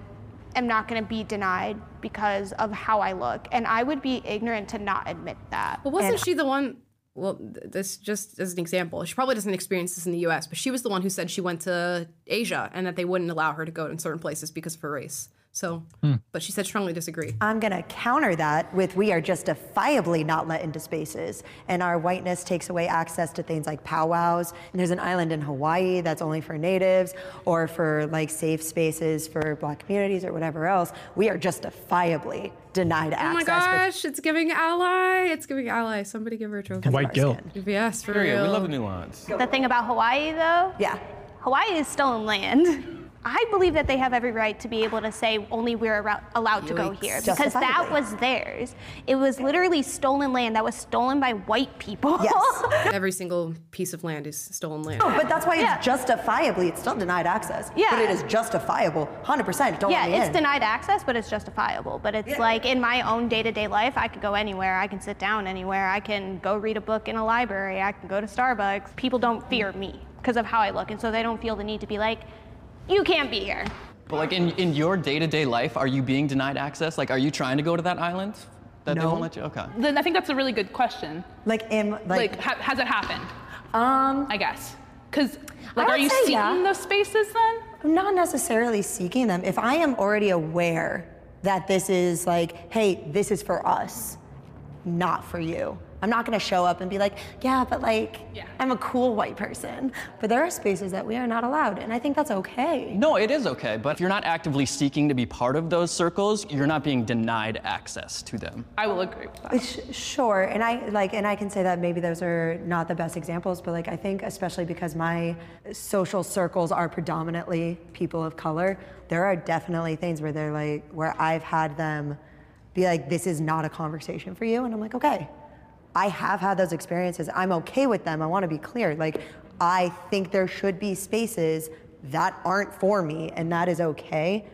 am not going to be denied because of how I look. And I would be ignorant to not admit that. But wasn't And she the one? Well, this just as an example. She probably doesn't experience this in the U.S., but she was the one who said she went to Asia and that they wouldn't allow her to go in certain places because of her race. So, hmm. but she said strongly disagree. I'm going to counter that with we are justifiably not let into spaces, and our whiteness takes away access to things like powwows. And there's an island in Hawaii that's only for natives or for like safe spaces for black communities or whatever else. We are justifiably denied access. Oh my access. gosh, it's giving ally. It's giving ally. Somebody give her a trophy. White guilt. Yes, for Period. real. We love a nuance. the thing about Hawaii, though, Yeah. Hawaii is stolen land. I believe that they have every right to be able to say only we're allowed to go here because that Justifiably. was theirs. It was literally stolen land that was stolen by white people. Yes. Every single piece of land is stolen land. No, but that's why it's Yeah. justifiably, it's still denied access. Yeah. But it is justifiable, 100%. Don't yeah, let me it's in. denied access, but it's justifiable. But it's like in my own day to day life, I could go anywhere. I can sit down anywhere. I can go read a book in a library. I can go to Starbucks. People don't fear me because of how I look. And so they don't feel the need to be like, you can't be here. But like in, in your day-to-day life, are you being denied access? Like, are you trying to go to that island that they won't let you? Okay. then i think that's a really good question Like, in, like, like, ha- has it happened um, i guess because like are you seeking yeah. those spaces then I'm not necessarily seeking them. If I am already aware that this is like, hey, this is for us, not for you, I'm not going to show up and be like, yeah, but like, I'm a cool white person. But there are spaces that we are not allowed, and I think that's okay. No, it is okay, but if you're not actively seeking to be part of those circles, you're not being denied access to them. I will agree with that. Sh- Sure, and I like, and I can say that maybe those are not the best examples, but like I think especially because my social circles are predominantly people of color, there are definitely things where they're like, where I've had them be like, "This is not a conversation for you," and I'm like, "Okay." I have had those experiences. I'm okay with them. I want to be clear. Like, I think there should be spaces that aren't for me, and that is okay.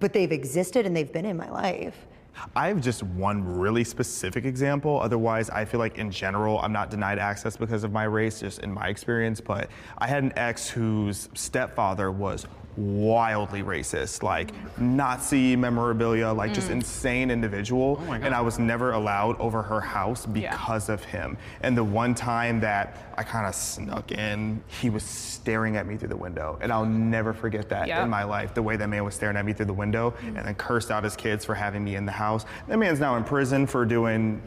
But they've existed and they've been in my life. I have just one really specific example. Otherwise, I feel like in general, I'm not denied access because of my race, just in my experience. But I had an ex whose stepfather was wildly racist, like Nazi memorabilia, like just Mm. insane individual. and I was never allowed over her house because of him. And the one time that I kind of snuck in, he was staring at me through the window. And I'll never forget that Yeah. in my life. The way that man was staring at me through the window and then cursed out his kids for having me in the house. That man's now in prison for doing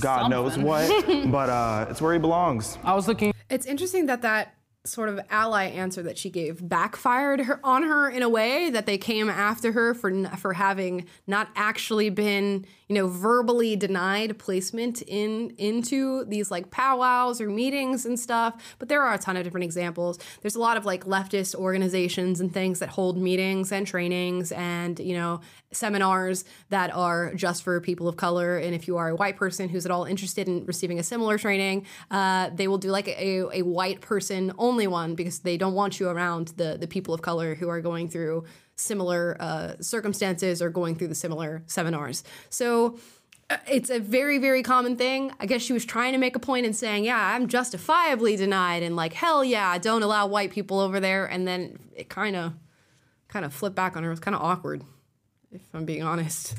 God knows what, but uh, it's where he belongs. I was looking. It's interesting that that sort of ally answer that she gave backfired her on her in a way that they came after her for for having not actually been you know verbally denied placement in into these like powwows or meetings and stuff. But there are a ton of different examples. There's a lot of like leftist organizations and things that hold meetings and trainings and you know seminars that are just for people of color. And if you are a white person who's at all interested in receiving a similar training uh, they will do like a, a white person only one because they don't want you around the the people of color who are going through similar uh, circumstances or going through the similar seminars. So uh, it's a very very common thing. I guess she was trying to make a and saying yeah i'm justifiably denied and like hell yeah don't allow white people over there and then it kind of kind of flipped back on her. It was kind of awkward if i'm being honest.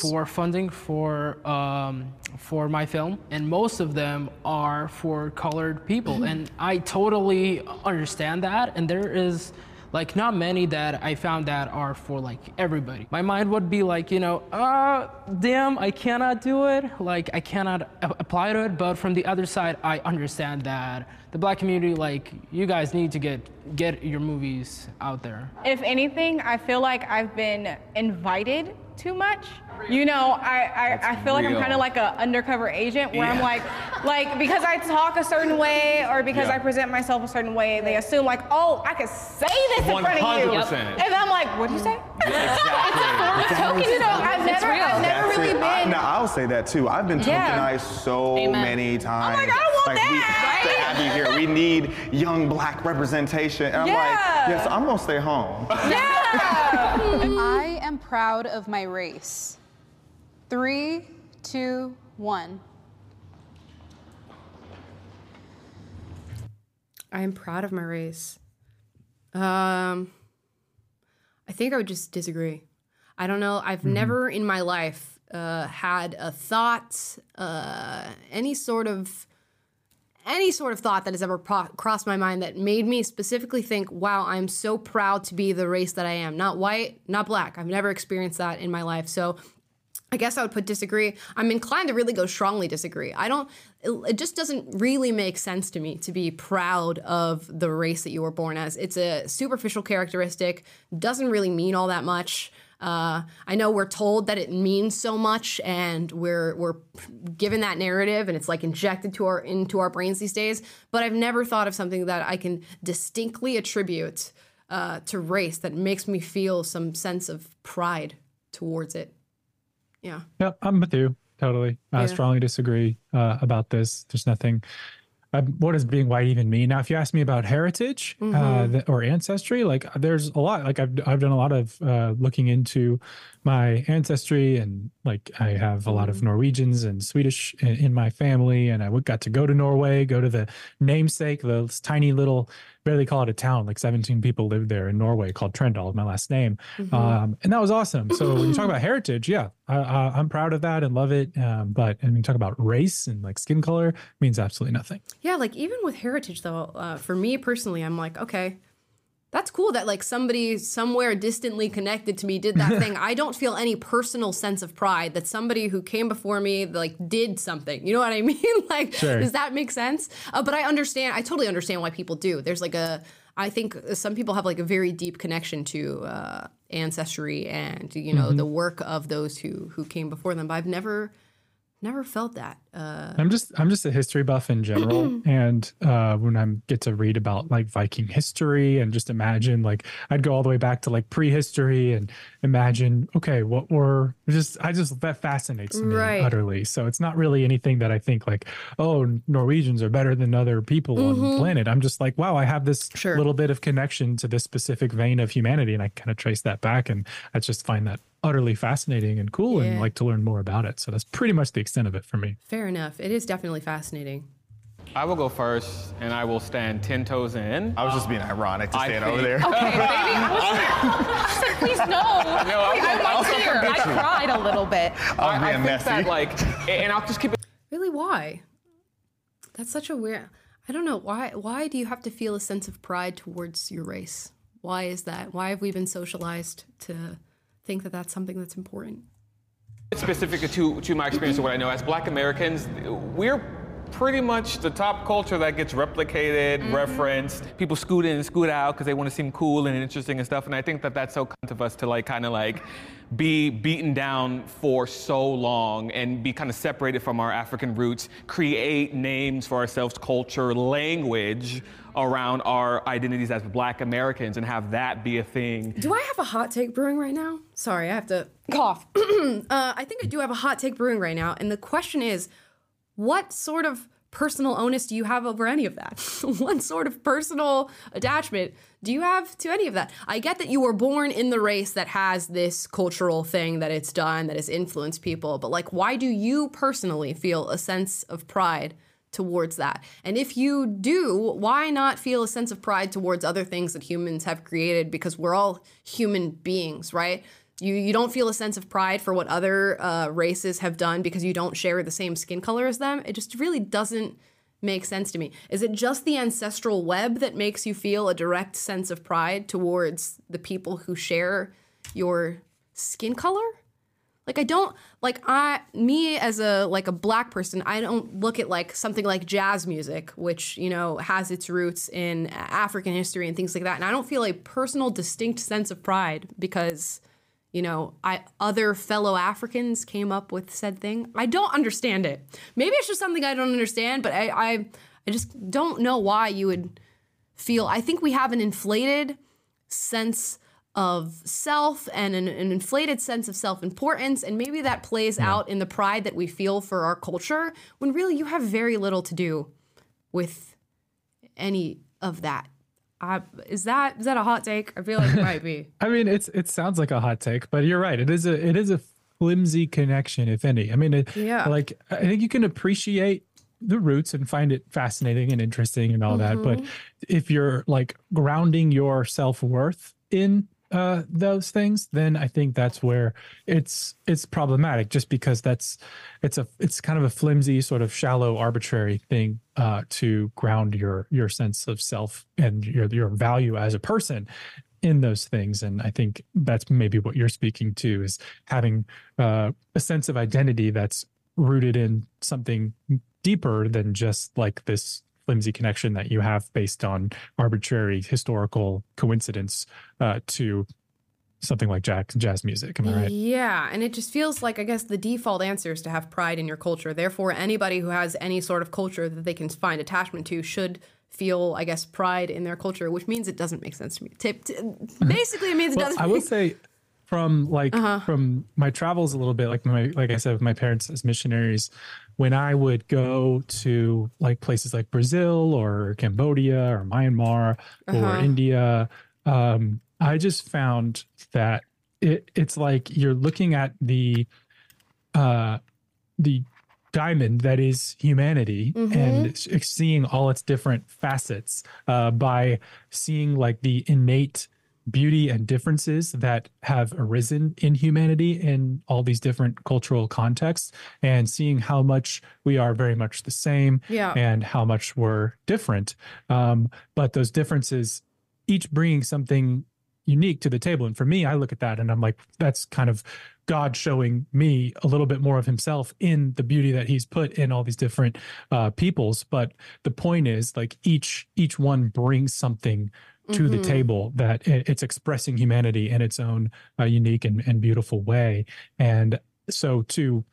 For funding for um, for my film, and most of them are for colored people, and I totally understand that. And there is like not many that I found that are for like everybody. My mind would be like, you know, uh, damn, I cannot do it. Like I cannot apply to it. But from the other side, I understand that the black community, like you guys need to get get your movies out there. If anything, I feel like I've been invited too much. You know, I, I, I feel like I'm kind of like an undercover agent where I'm like, like because I talk a certain way or because Yeah. I present myself a certain way, they assume like, oh, I could say this in front of you. 100%. And I'm like, what do you say? exactly. You know, I've never, I've never That's really it. I, been. now, I'll say that too. I've been Yeah. tokenized so Amen. many times. like, I want we have to have you here. We need young black representation. And I'm like, yes, I'm gonna stay home. Yeah. I am proud of my race. Three, two, one. I am proud of my race. Um, I think I would just disagree. I don't know. I've never in my life uh, had a thought, uh, any sort of, any sort of thought that has ever pro- crossed my mind that made me specifically think, "Wow, I'm so proud to be the race that I am. Not white, not black. I've never experienced that in my life." So I guess I would put disagree. I'm inclined to really go strongly disagree. I don't, it, just doesn't really make sense to me to be proud of the race that you were born as. It's a superficial characteristic, doesn't really mean all that much. Uh, I know we're told that it means so much, and we're we're given that narrative, and it's like injected to our into our brains these days. But I've never thought of something that I can distinctly attribute uh, to race that makes me feel some sense of pride towards it. Yeah. Yep, I'm with you totally. I Yeah. strongly disagree uh, about this. There's nothing. Uh, what does being white even mean? Now, if you ask me about heritage uh, Mhm. th- or ancestry, like there's a lot. Like I've I've done a lot of uh, looking into my ancestry, and like I have a lot of Norwegians and Swedish in, in my family, and I got to go to Norway, go to the namesake, the tiny little, barely call it a town, like 17 people live there in Norway, called Trendal, my last name, Mhm. um, and that was awesome. So when you talk about heritage, yeah, I, I, I'm proud of that and love it. Um, but when you talk about race and like skin color, means absolutely nothing. Yeah, like even with heritage though, uh, for me personally, I'm like, okay, that's cool that like somebody somewhere distantly connected to me did that thing. I don't feel any personal sense of pride that somebody who came before me like did something. You know what I mean? like, Sure. does that make sense? Uh, but I understand. I totally understand why people do. There's like a. I think some people have like a very deep connection to uh, ancestry and you know Mhm. the work of those who who came before them. But I've never never felt that. Uh, I'm just I'm just a history buff in general, and uh, when I get to read about like Viking history and just imagine like I'd go all the way back to like prehistory and imagine okay what were just I just that fascinates me Right. utterly. So it's not really anything that I think like oh Norwegians are better than other people on Mhm. the planet. I'm just like wow I have this little bit of connection to this specific vein of humanity, and I kind of trace that back, and I just find that utterly fascinating and cool, and like to learn more about it. So that's pretty much the extent of it for me. fair enough. It is definitely fascinating. I will go first, and I will stand ten toes in. I was just being ironic to I stand think- over there. Okay, baby. I was like, I said, please no. No, I I, was- I was was here. I cried a little bit. I, I think that like, and I'll just keep it. Really, why? That's such a weird. I don't know why. Why do you have to feel a sense of pride towards your race? Why is that? Why have we been socialized to think that that's something that's important? specific to, to my experience of what I know as black Americans, we're pretty much the top culture that gets replicated, mm-hmm. referenced. People scoot in and scoot out because they want to seem cool and interesting and stuff. And I think that that's so kind of us to like kind of like be beaten down for so long and be kind of separated from our African roots, create names for ourselves, culture, language around our identities as black Americans and have that be a thing. Do I have a hot take brewing right now? Sorry, I have to cough. uh, I think I do have a hot take brewing right now. And the question is what sort of personal onus do you have over any of that? what sort of personal attachment do you have to any of that? I get that you were born in the race that has this cultural thing that it's done that has influenced people, but like, why do you personally feel a sense of pride? Towards that. And if you do, why not feel a sense of pride towards other things that humans have created? Because we're all human beings, right? You, you don't feel a sense of pride for what other uh, races have done because you don't share the same skin color as them. It just really doesn't make sense to me. Is it just the ancestral web that makes you feel a direct sense of pride towards the people who share your skin color? Like I don't like I me as a like a black person, I don't look at like something like jazz music, which, you know, has its roots in African history and things like that. And I don't feel a personal distinct sense of pride because you know, I other fellow Africans came up with said thing. I don't understand it. Maybe it's just something I don't understand, but I I, I just don't know why you would feel I think we have an inflated sense of self and an, an inflated sense of self importance. And maybe that plays out in the pride that we feel for our culture when really you have very little to do with any of that. I, is that is that a hot take? I feel like it might be. I mean, it's it sounds like a hot take, but you're right. It is a it is a flimsy connection, if any. I mean, it, Yeah. Like I think you can appreciate the roots and find it fascinating and interesting and all that, but Mhm. if you're like grounding your self worth in uh, those things, then I think that's where it's it's problematic. Just because that's it's a it's kind of a flimsy, sort of shallow, arbitrary thing uh, to ground your your sense of self and your your value as a person in those things. And I think that's maybe what you're speaking to is having uh, a sense of identity that's rooted in something deeper than just like this flimsy connection that you have based on arbitrary historical coincidence uh, to something like jazz, jazz music. Am I right? Yeah, and it just feels like I guess the default answer is to have pride in your culture. Therefore, anybody who has any sort of culture that they can find attachment to should feel, I guess, pride in their culture, which means it doesn't make sense to me. T- basically, it means it Well, doesn't. I will say from like Uh-huh. from my travels a little bit like my like I said with my parents as missionaries when I would go to like places like Brazil or Cambodia or Myanmar or Uh-huh. India um I just found that it it's like you're looking at the uh the diamond that is humanity Mhm. and seeing all its different facets uh, by seeing like the innate beauty and differences that have arisen in humanity in all these different cultural contexts and seeing how much we are very much the same Yeah. and how much we're different um, but those differences each bringing something unique to the table. And for me, I look at that and I'm like, that's kind of God showing me a little bit more of himself in the beauty that he's put in all these different uh, peoples. But the point is like each, each one brings something to the Mhm. table that it's expressing humanity in its own uh, unique and, and beautiful way. And so to,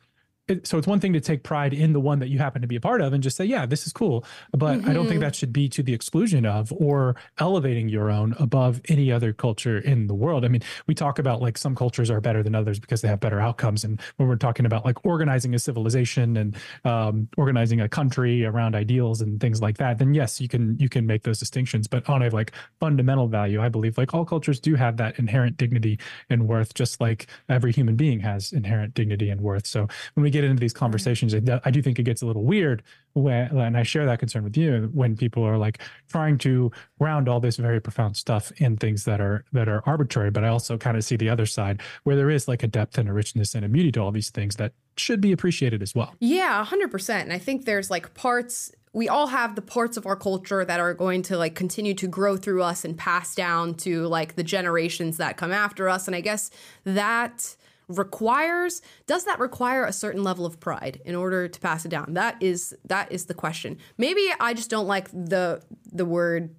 it, so it's one thing to take pride in the one that you happen to be a part of and just say, yeah, this is cool. But I don't think Mhm. that should be to the exclusion of or elevating your own above any other culture in the world. I mean, we talk about like some cultures are better than others because they have better outcomes. And when we're talking about like organizing a civilization and um, organizing a country around ideals and things like that, then yes, you can you can make those distinctions. But on a like fundamental value, I believe like all cultures do have that inherent dignity and worth, just like every human being has inherent dignity and worth. So when we get into these conversations, I do- think it gets a little weird when, and I share that concern with you when people are like trying to ground all this very profound stuff in things that are that are arbitrary. But I also kind of see the other side where there is like a depth and a richness and a beauty to all these things that should be appreciated as well. Yeah, 100%. And I think there's like parts, we all have the parts of our culture that are going to like continue to grow through us and pass down to like the generations that come after us. And I guess that requires does that require a certain level of pride in order to pass it down that is that is the question maybe i just don't like the the word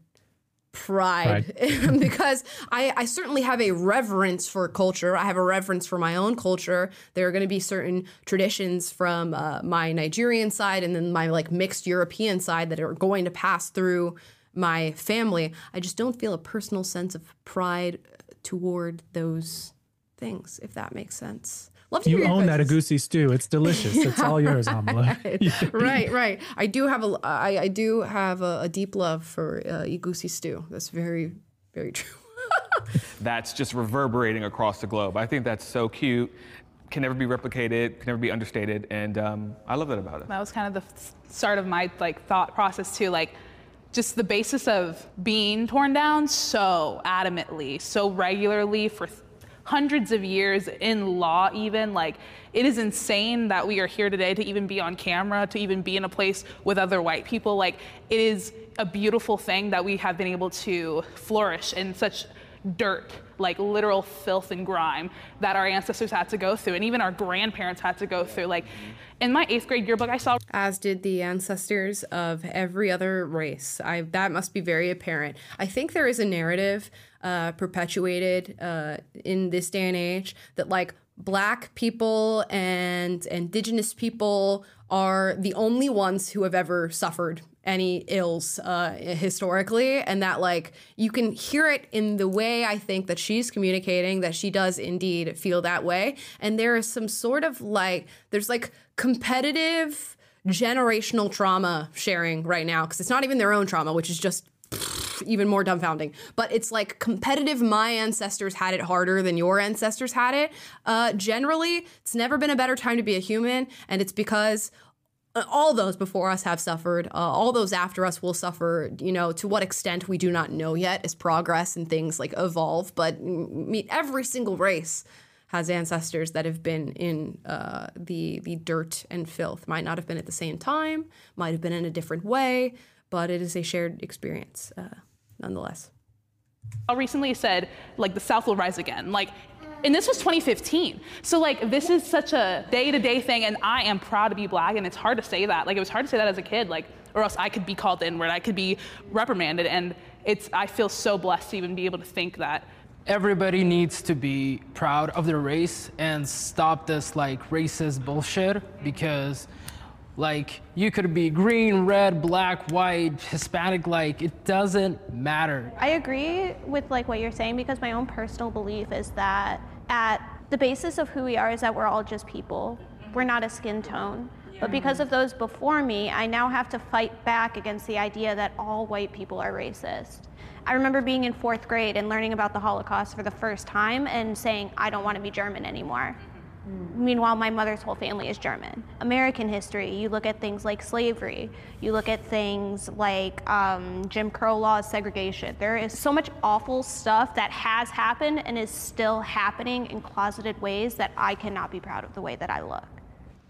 pride, because I, I certainly have a reverence for culture. I have a reverence for my own culture. There are going to be certain traditions from uh, my Nigerian side and then my like mixed European side that are going to pass through my family. I just don't feel a personal sense of pride toward those things, if that makes sense. Love to You hear own that guys' stew. It's delicious. It's all yours, Amala. right, right, right. I do have a, I, I do have a, a deep love for uh, egusi stew. That's very, very true. that's just reverberating across the globe. I think that's so cute. Can never be replicated. Can never be understated. And um, I love that about it. That was kind of the f- start of my like thought process too. Like, just the basis of being torn down so adamantly, so regularly for th- hundreds of years in law, even like it is insane that we are here today to even be on camera, to even be in a place with other white people. Like, it is a beautiful thing that we have been able to flourish in such dirt, like literal filth and grime that our ancestors had to go through, and even our grandparents had to go through. Like in my eighth grade yearbook, I saw as did the ancestors of every other race. I that must be very apparent. I think there is a narrative uh, perpetuated uh, in this day and age that like black people and indigenous people are the only ones who have ever suffered any ills uh, historically and that like you can hear it in the way i think that she's communicating that she does indeed feel that way. And there is some sort of like there's like competitive generational trauma sharing right now because it's not even their own trauma which is just even more dumbfounding. But it's like competitive. My ancestors had it harder than your ancestors had it. Uh, generally, it's never been a better time to be a human, and it's because uh, all those before us have suffered. Uh, all those after us will suffer. You know, to what extent we do not know yet as progress and things like evolve. But meet every single race has ancestors that have been in uh, the the dirt and filth. Might not have been at the same time. Might have been in a different way but it is a shared experience uh, nonetheless. I recently said like the South will rise again. Like, and this was 2015. So like this is such a day-to-day thing, and I am proud to be black. And it's hard to say that. Like it was hard to say that as a kid. Like or else I could be called inward. I could be reprimanded. And it's I feel so blessed to even be able to think that. Everybody needs to be proud of their race and stop this like racist bullshit because like you could be green, red, black, white, Hispanic, like it doesn't matter. I agree with like what you're saying because my own personal belief is that at the basis of who we are is that we're all just people. We're not a skin tone. But because of those before me, I now have to fight back against the idea that all white people are racist. I remember being in fourth grade and learning about the Holocaust for the first time and saying, I don't want to be German anymore. Meanwhile, my mother's whole family is German. American history, you look at things like slavery, you look at things like um, Jim Crow laws, segregation. There is so much awful stuff that has happened and is still happening in closeted ways that I cannot be proud of the way that I look.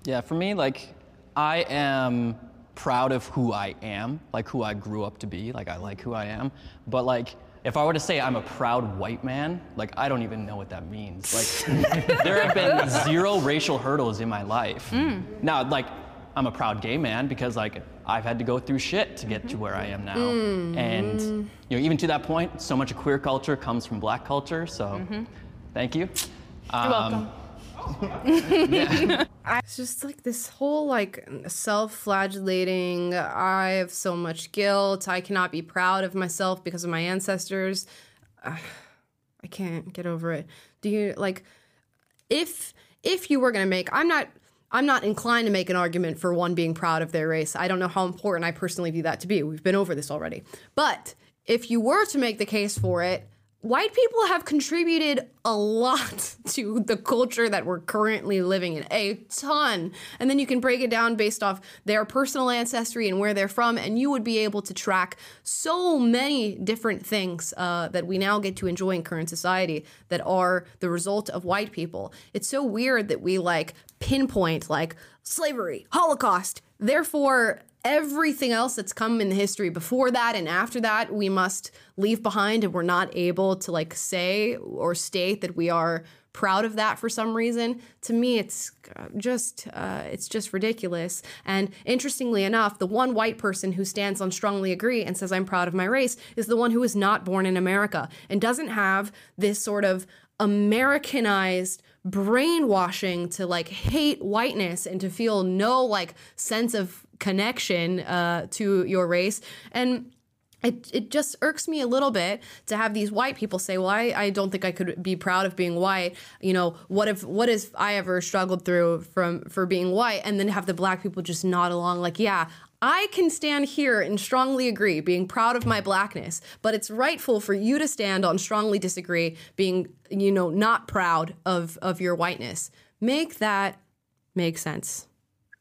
Yeah, for me, like, I am proud of who I am, like who I grew up to be. Like, I like who I am. But, like, if I were to say I'm a proud white man, like I don't even know what that means. Like there have been zero racial hurdles in my life. Now, like I'm a proud gay man because like I've had to go through shit to get to where I am now. Mm. And you know, even to that point, so much of queer culture comes from black culture. So thank you. Um, welcome. It's just like this whole like self-flagellating. I have so much guilt. I cannot be proud of myself because of my ancestors. Ugh, I can't get over it. Do you like if if you were gonna make? I'm not. I'm not inclined to make an argument for one being proud of their race. I don't know how important I personally view that to be. We've been over this already. But if you were to make the case for it, white people have contributed a lot to the culture that we're currently living in a ton. And then you can break it down based off their personal ancestry and where they're from and you would be able to track so many different things uh, that we now get to enjoy in current society that are the result of white people. It's so weird that we like pinpoint like slavery holocaust. Therefore everything else that's come in the history before that and after that we must leave behind and we're not able to like say or state that we are proud of that for some reason. To me it's uh, just uh, it's just ridiculous. And interestingly enough the one white person who stands on strongly agree and says i'm proud of my race is the one who was not born in america and doesn't have this sort of americanized brainwashing to like hate whiteness and to feel no like sense of connection uh, to your race and it, it just irks me a little bit to have these white people say, well, I, I don't think I could be proud of being white. You know, what if what if I ever struggled through from for being white and then have the black people just nod along like, yeah, I can stand here and strongly agree, being proud of my blackness, but it's rightful for you to stand on strongly disagree, being, you know, not proud of of your whiteness. Make that make sense.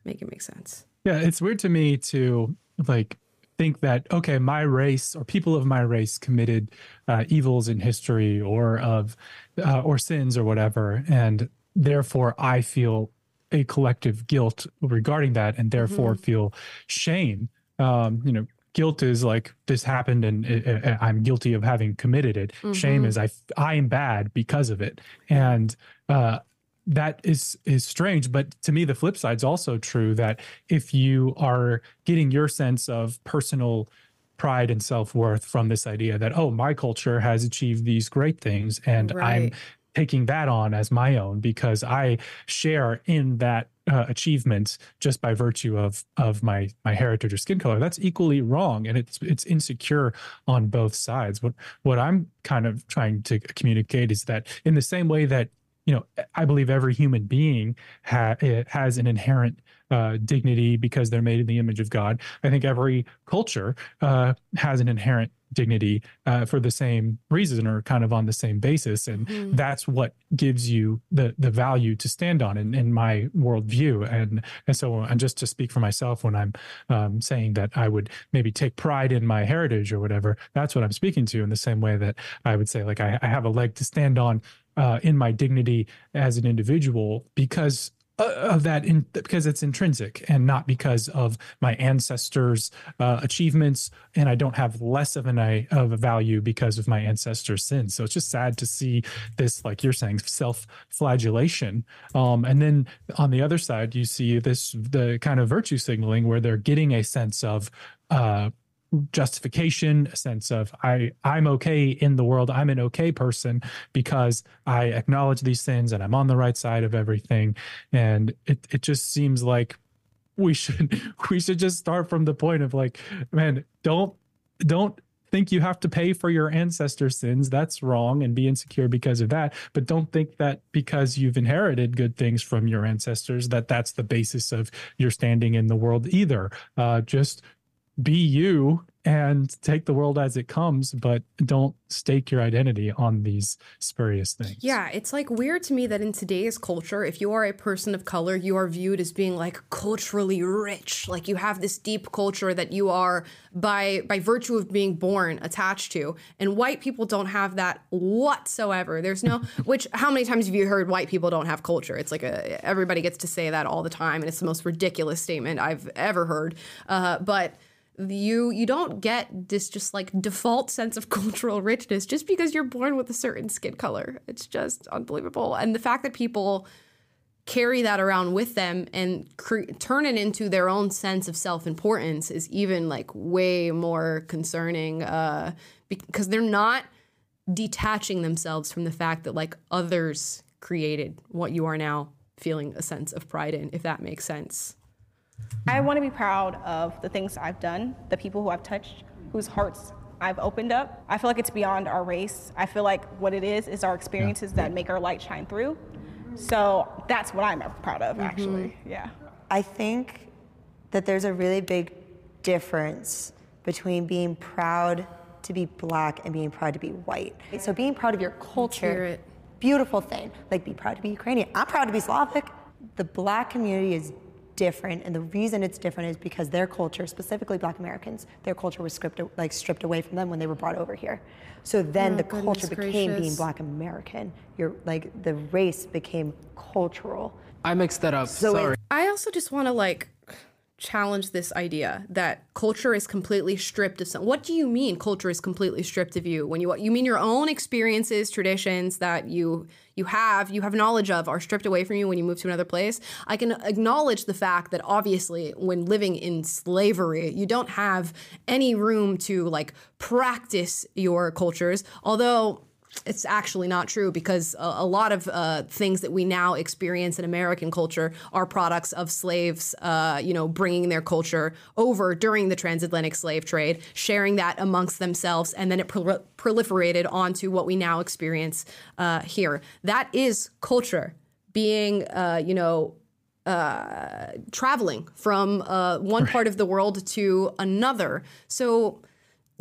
Make it make sense. Yeah, it's weird to me to like think that okay, my race or people of my race committed uh, evils in history or of uh, or sins or whatever, and therefore I feel a collective guilt regarding that, and therefore feel shame. Um, you know, guilt is like this happened and uh, I'm guilty of having committed it. Shame Mhm. is I I am bad because of it, and uh, that is is strange but to me the flip side's also true that if you are getting your sense of personal pride and self-worth from this idea that oh my culture has achieved these great things and i'm taking that on as my own because i share in that uh, achievement just by virtue of of my my heritage or skin color. That's equally wrong and it's it's insecure on both sides. What what i'm kind of trying to communicate is that in the same way that you know i believe every human being ha- eh, has an inherent uh, dignity because they're made in the image of god. I think every culture uh, has an inherent dignity uh, for the same reason or kind of on the same basis. And Mhm. that's what gives you the the value to stand on in, in my worldview. And and so and just to speak for myself when i'm um, saying that i would maybe take pride in my heritage or whatever that's what i'm speaking to in the same way that i would say like i, I have a leg to stand on uh, in my dignity as an individual because uh, of that in because it's intrinsic and not because of my ancestors uh, achievements. And i don't have less of an of a value because of my ancestors sins. So it's just sad to see this like you're saying self flagellation um, and then on the other side you see this the kind of virtue signaling where they're getting a sense of uh, justification a sense of i i'm okay in the world. I'm an okay person because i acknowledge these sins and i'm on the right side of everything. And it it just seems like we should we should just start from the point of like man don't don't think you have to pay for your ancestors sins. That's wrong and be insecure because of that. But don't think that because you've inherited good things from your ancestors that that's the basis of your standing in the world either. Uh, just be you and take the world as it comes, but don't stake your identity on these spurious things. Yeah, it's like weird to me that in today's culture, if you are a person of color, you are viewed as being like culturally rich. Like you have this deep culture that you are by by virtue of being born attached to. And white people don't have that whatsoever. There's no which how many times have you heard white people don't have culture? It's like a everybody gets to say that all the time and it's the most ridiculous statement I've ever heard. Uh, but you you don't get this just like default sense of cultural richness just because you're born with a certain skin color. It's just unbelievable. And the fact that people carry that around with them and turn it into their own sense of self-importance is even like way more concerning uh, because they're not detaching themselves from the fact that like others created what you are now feeling a sense of pride in if that makes sense I want to be proud of the things I've done, the people who I've touched, whose hearts I've opened up. I feel like it's beyond our race. I feel like what it is is our experiences that make our light shine through. So that's what I'm proud of, actually. Mm-hmm. Yeah. I think that there's a really big difference between being proud to be black and being proud to be white. So being proud of your culture, beautiful thing. Like be proud to be Ukrainian. I'm proud to be Slavic. The black community is different, and the reason it's different is because their culture, specifically Black Americans, their culture was stripped like stripped away from them when they were brought over here. So then Oh, the culture became being. Black American. You're like the race became cultural. I mixed that up. So Sorry. I also just want to like challenge this idea that culture is completely stripped of some. What do you mean culture is completely stripped of you? When you you mean your own experiences, traditions that you you have, you have knowledge of are stripped away from you when you move to another place. I can acknowledge the fact that obviously when living in slavery, you don't have any room to like practice your cultures, although it's actually not true because a, a lot of uh, things that we now experience in American culture are products of slaves, uh, you know, bringing their culture over during the transatlantic slave trade, sharing that amongst themselves, and then it prol- proliferated onto what we now experience uh, here. That is culture being, uh, you know, uh, traveling from uh, one part of the world to another. So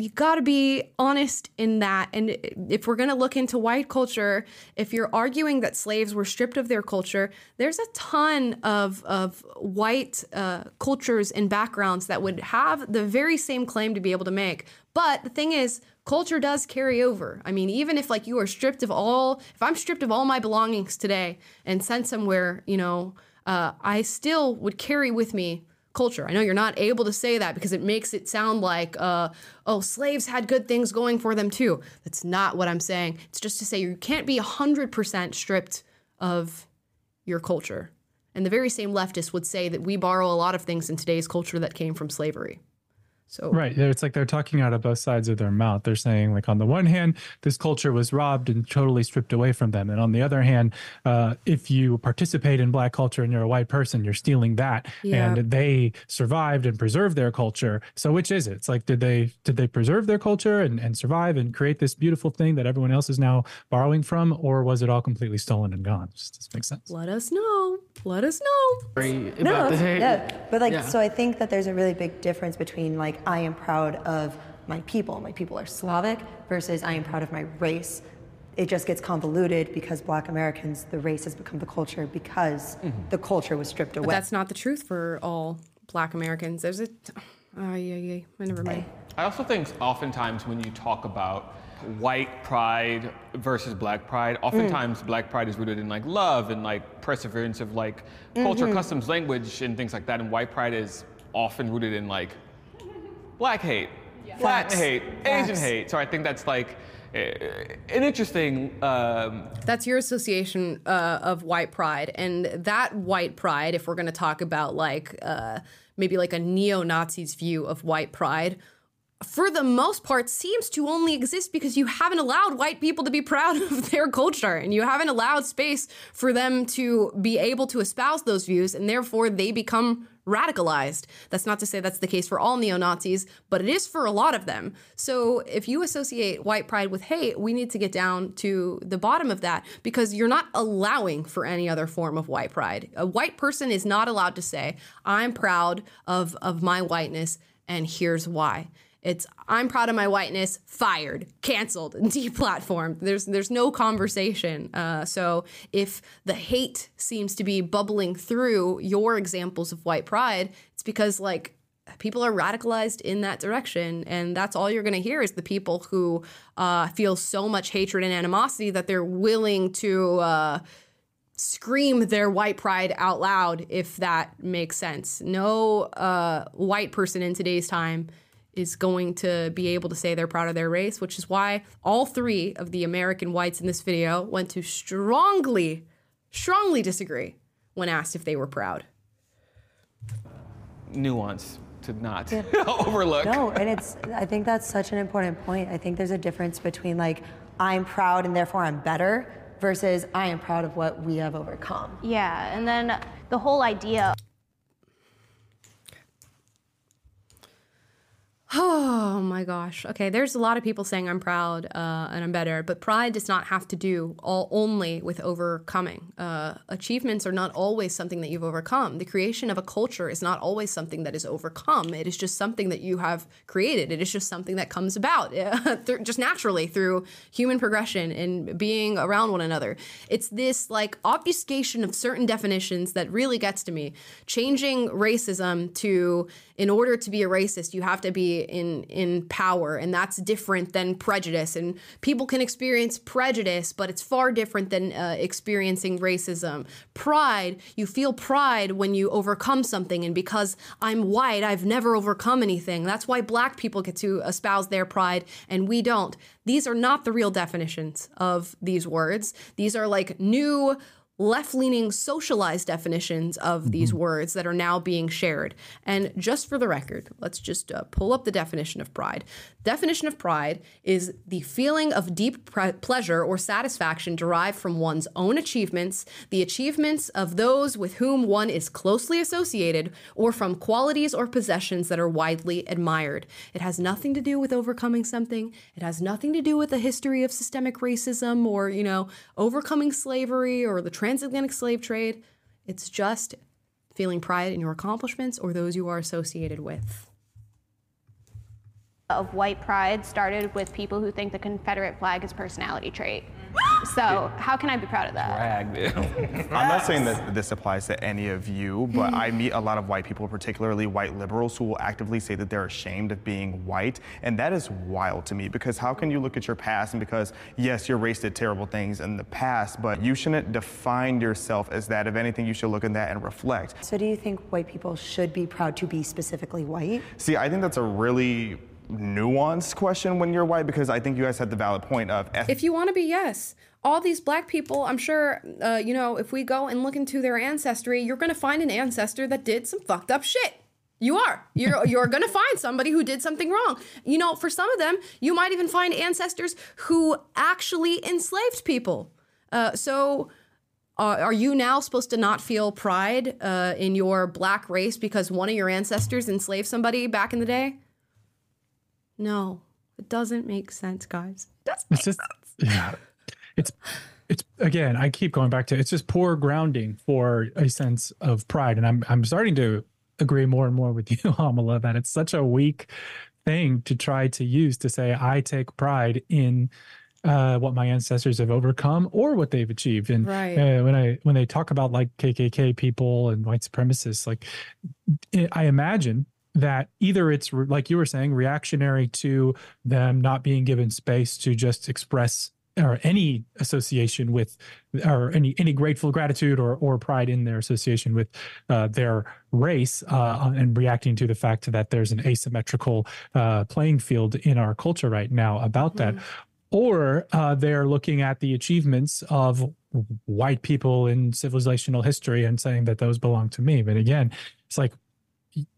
you got to be honest in that. And if we're going to look into white culture, if you're arguing that slaves were stripped of their culture, there's a ton of, of white uh, cultures and backgrounds that would have the very same claim to be able to make. But the thing is, culture does carry over. I mean, even if like you are stripped of all, if I'm stripped of all my belongings today and sent somewhere, you know, uh, I still would carry with me culture. I know you're not able to say that because it makes it sound like, uh, oh, slaves had good things going for them too. That's not what I'm saying. It's just to say you can't be 100% stripped of your culture. And the very same leftist would say that we borrow a lot of things in today's culture that came from slavery. So Right. It's like they're talking out of both sides of their mouth. They're saying, like, on the one hand, this culture was robbed and totally stripped away from them. And on the other hand, uh, if you participate in black culture and you're a white person, you're stealing that. Yeah. And they survived and preserved their culture. So which is it? It's like, did they did they preserve their culture and, and survive and create this beautiful thing that everyone else is now borrowing from? Or was it all completely stolen and gone? Does this make sense. let us know. Let us know. Sorry about No, the hate. yeah, but like, Yeah. so I think that there's a really big difference between like I am proud of my people, my people are Slavic, versus I am proud of my race. It just gets convoluted because Black Americans, the race has become the culture because mm-hmm. the culture was stripped But away. that's not the truth for all black Americans. There's a. Oh, yeah, yeah. Never mind. I also think oftentimes when you talk about white pride versus black pride, oftentimes black pride is rooted in like love and like perseverance of like culture, customs, language, and things like that. And white pride is often rooted in like black hate, Latin Facts. hate, Asian hate. So I think that's like an interesting. Um, That's your association uh, of white pride, and that white pride. If we're going to talk about like uh, maybe like a neo-Nazi's view of white pride, for the most part, seems to only exist because you haven't allowed white people to be proud of their culture, and you haven't allowed space for them to be able to espouse those views, and therefore they become radicalized. That's not to say that's the case for all neo Nazis, but it is for a lot of them. So if you associate white pride with hate, we need to get down to the bottom of that because you're not allowing for any other form of white pride. A white person is not allowed to say, I'm proud of, of my whiteness, and here's why. It's I'm proud of my whiteness, fired, canceled, deplatformed. There's there's no conversation. Uh, so if the hate seems to be bubbling through your examples of white pride, it's because like people are radicalized in that direction, and that's all you're going to hear is the people who uh, feel so much hatred and animosity that they're willing to. Uh, scream their white pride out loud if that makes sense. No uh, white person in today's time is going to be able to say they're proud of their race, which is why all three of the American whites in this video went to strongly, strongly disagree when asked if they were proud. Nuance to not overlook. No, and it's I think that's such an important point. I think there's a difference between like I'm proud and therefore I'm better versus I am proud of what we have overcome. Yeah, and then the whole idea Oh my gosh. Okay, there's a lot of people saying I'm proud uh, and I'm better, but pride does not have to do all only with overcoming. Uh, achievements are not always something that you've overcome. The creation of a culture is not always something that is overcome. It is just something that you have created. It is just something that comes about just naturally through human progression and being around one another. It's this like obfuscation of certain definitions that really gets to me. Changing racism to in order to be a racist, you have to be in in power, and that's different than prejudice. And people can experience prejudice, but it's far different than uh, experiencing racism. Pride, you feel pride when you overcome something, and because I'm white, I've never overcome anything. That's why black people get to espouse their pride, and we don't. These are not the real definitions of these words. These are like new left leaning socialized definitions of these words that are now being shared. And just for the record, let's just uh, pull up the definition of pride. Definition of pride is the feeling of deep pre- pleasure or satisfaction derived from one's own achievements, the achievements of those with whom one is closely associated, or from qualities or possessions that are widely admired. It has nothing to do with overcoming something. It has nothing to do with the history of systemic racism or, you know, overcoming slavery or the transatlantic slave trade. It's just feeling pride in your accomplishments or those you are associated with of white pride started with people who think the Confederate flag is a personality trait. So how can I be proud of that? I'm not saying that this applies to any of you, but I meet a lot of white people, particularly white liberals, who will actively say that they're ashamed of being white. And that is wild to me because how can you look at your past and because, yes, your race did terrible things in the past, but you shouldn't define yourself as that. If anything, you should look at that and reflect. So do you think white people should be proud to be specifically white? See, I think that's a really nuanced question when you're white because I think you guys had the valid point of eth- If you want to be, yes. All these black people, I'm sure, uh, you know, if we go and look into their ancestry, you're to find an ancestor that did some fucked up shit. You are. You're you're to find somebody who did something wrong. You know, for some of them, you might even find ancestors who actually enslaved people. Uh, so uh, are you now supposed to not feel pride uh, in your black race because one of your ancestors enslaved somebody back in the day? No, it doesn't make sense, guys. It doesn't It's just yeah. It's it's again, I keep going back to it's just poor grounding for a sense of pride. And I'm I'm starting to agree more and more with you, Amala, that it's such a weak thing to try to use to say I take pride in uh, what my ancestors have overcome or what they've achieved. And Right. uh, when I when they talk about like KKK people and white supremacists, like I I imagine that either it's like you were saying reactionary to them not being given space to just express or any association with or any any grateful gratitude or or pride in their association with uh, their race uh, and reacting to the fact that there's an asymmetrical uh, playing field in our culture right now about that. Or uh, they're looking at the achievements of white people in civilizational history and saying that those belong to me. But again it's like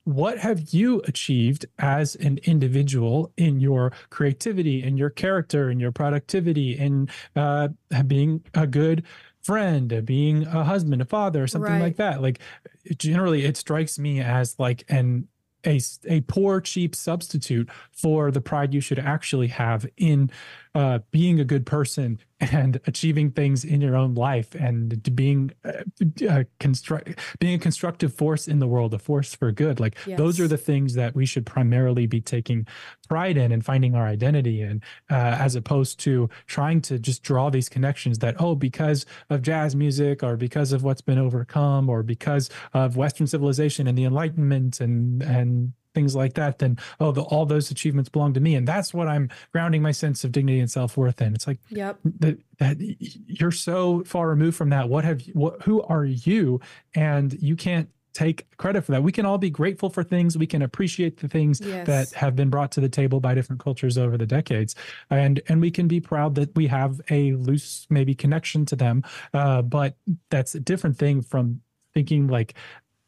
what have you achieved as an individual in your creativity in your character in your productivity in uh, being a good friend being a husband a father something Right. like that like generally it strikes me as like an a, a poor cheap substitute for the pride you should actually have in uh, being a good person and achieving things in your own life and being uh, uh, construct being a constructive force in the world a force for good. Like those are the things that we should primarily be taking pride in and finding our identity in uh, as opposed to trying to just draw these connections that oh because of jazz music or because of what's been overcome or because of western civilization and the enlightenment and and things like that then oh the, all those achievements belong to me and that's what i'm grounding my sense of dignity and self-worth in it's like Yep. that that you're so far removed from that what have you what who are you and you can't take credit for that. We can all be grateful for things. We can appreciate the things Yes. that have been brought to the table by different cultures over the decades, and and we can be proud that we have a loose maybe connection to them. Uh, but that's a different thing from thinking like.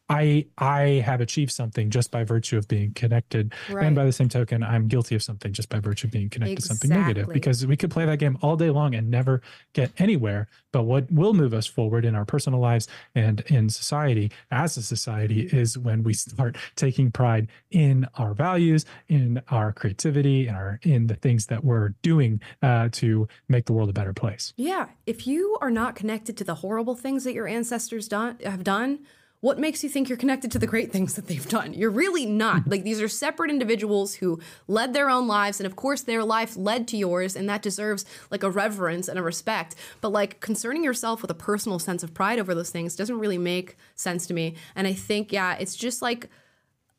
I I have achieved something just by virtue of being connected, Right. and by the same token, I'm guilty of something just by virtue of being connected to something negative. Because we could play that game all day long and never get anywhere. But what will move us forward in our personal lives and in society, as a society, is when we start taking pride in our values, in our creativity, in our in the things that we're doing uh, to make the world a better place. Yeah, if you are not connected to the horrible things that your ancestors done have done, what makes you think you're connected to the great things that they've done? You're really not. Hmm. like these are separate individuals who led their own lives and of course their life led to yours and that deserves like a reverence and a respect. But like concerning yourself with a personal sense of pride over those things doesn't really make sense to me. And I think yeah, it's just like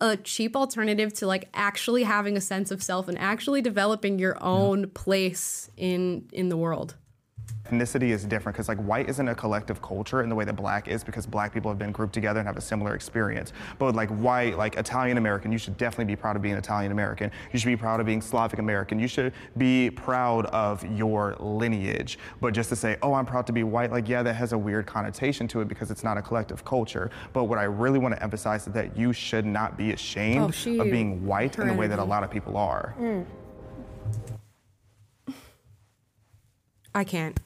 a cheap alternative to like actually having a sense of self and actually developing your own place in in the world. Ethnicity is different because like white isn't a collective culture in the way that black is because black people have been grouped together and have a similar experience. But like white like italian american you should definitely be proud of being italian american. You should be proud of being slavic american. You should be proud of your lineage. But just to say oh i'm proud to be white like yeah that has a weird connotation to it because it's not a collective culture. But what i really want to emphasize is that you should not be ashamed Oh, of being white in the way that a lot of people are. Mm. I can't.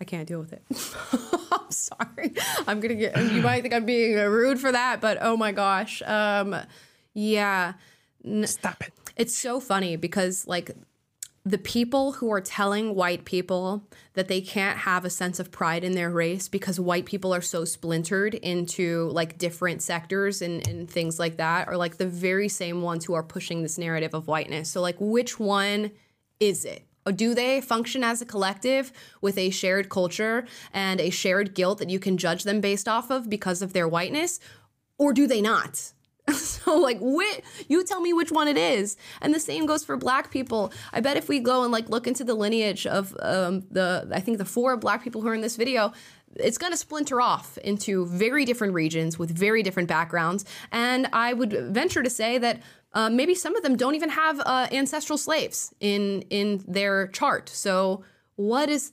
I can't deal with it. I'm sorry. I'm gonna get. You might think I'm being rude for that, but oh my gosh. Um, yeah. Stop it. It's so funny because like the people who are telling white people that they can't have a sense of pride in their race because white people are so splintered into like different sectors and, and things like that are like the very same ones who are pushing this narrative of whiteness. So like which one is it? Do they function as a collective with a shared culture and a shared guilt that you can judge them based off of because of their whiteness? Or do they not? so like whi you tell me which one it is and the same goes for black people i bet if we go and like look into the lineage of um, the i think the four black people who are in this video it's going to splinter off into very different regions with very different backgrounds and i would venture to say that uh, maybe some of them don't even have uh, ancestral slaves in in their chart so what is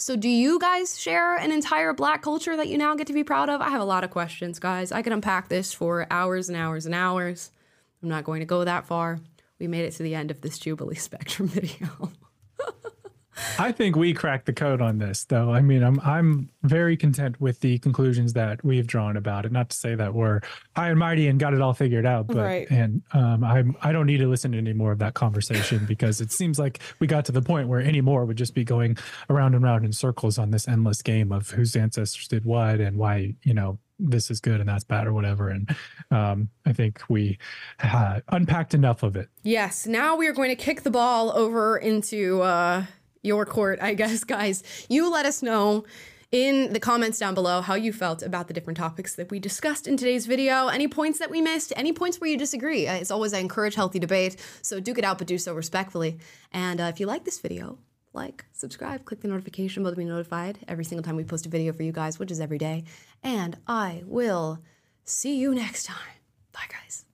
so, do you guys share an entire black culture that you now get to be proud of? I have a lot of questions, guys. I could unpack this for hours and hours and hours. I'm not going to go that far. We made it to the end of this Jubilee Spectrum video. I think we cracked the code on this, though. I mean, I'm I'm very content with the conclusions that we've drawn about it. Not to say that we're high and mighty and got it all figured out, but Right. and um, I'm I don't need to listen to any more of that conversation because it seems like we got to the point where any more would just be going around and round in circles on this endless game of whose ancestors did what and why you know this is good and that's bad or whatever. And um, I think we uh, unpacked enough of it. yes, now we are going to kick the ball over into uh, your court, I guess, guys. You let us know in the comments down below how you felt about the different topics that we discussed in today's video. Any points that we missed, any points where you disagree. Uh, As always, I encourage healthy debate, so duke it out, but do so respectfully. And uh, if you like this video, like, subscribe, click the notification bell to be notified every single time we post a video for you guys, which is every day. And I will see you next time. Bye, guys.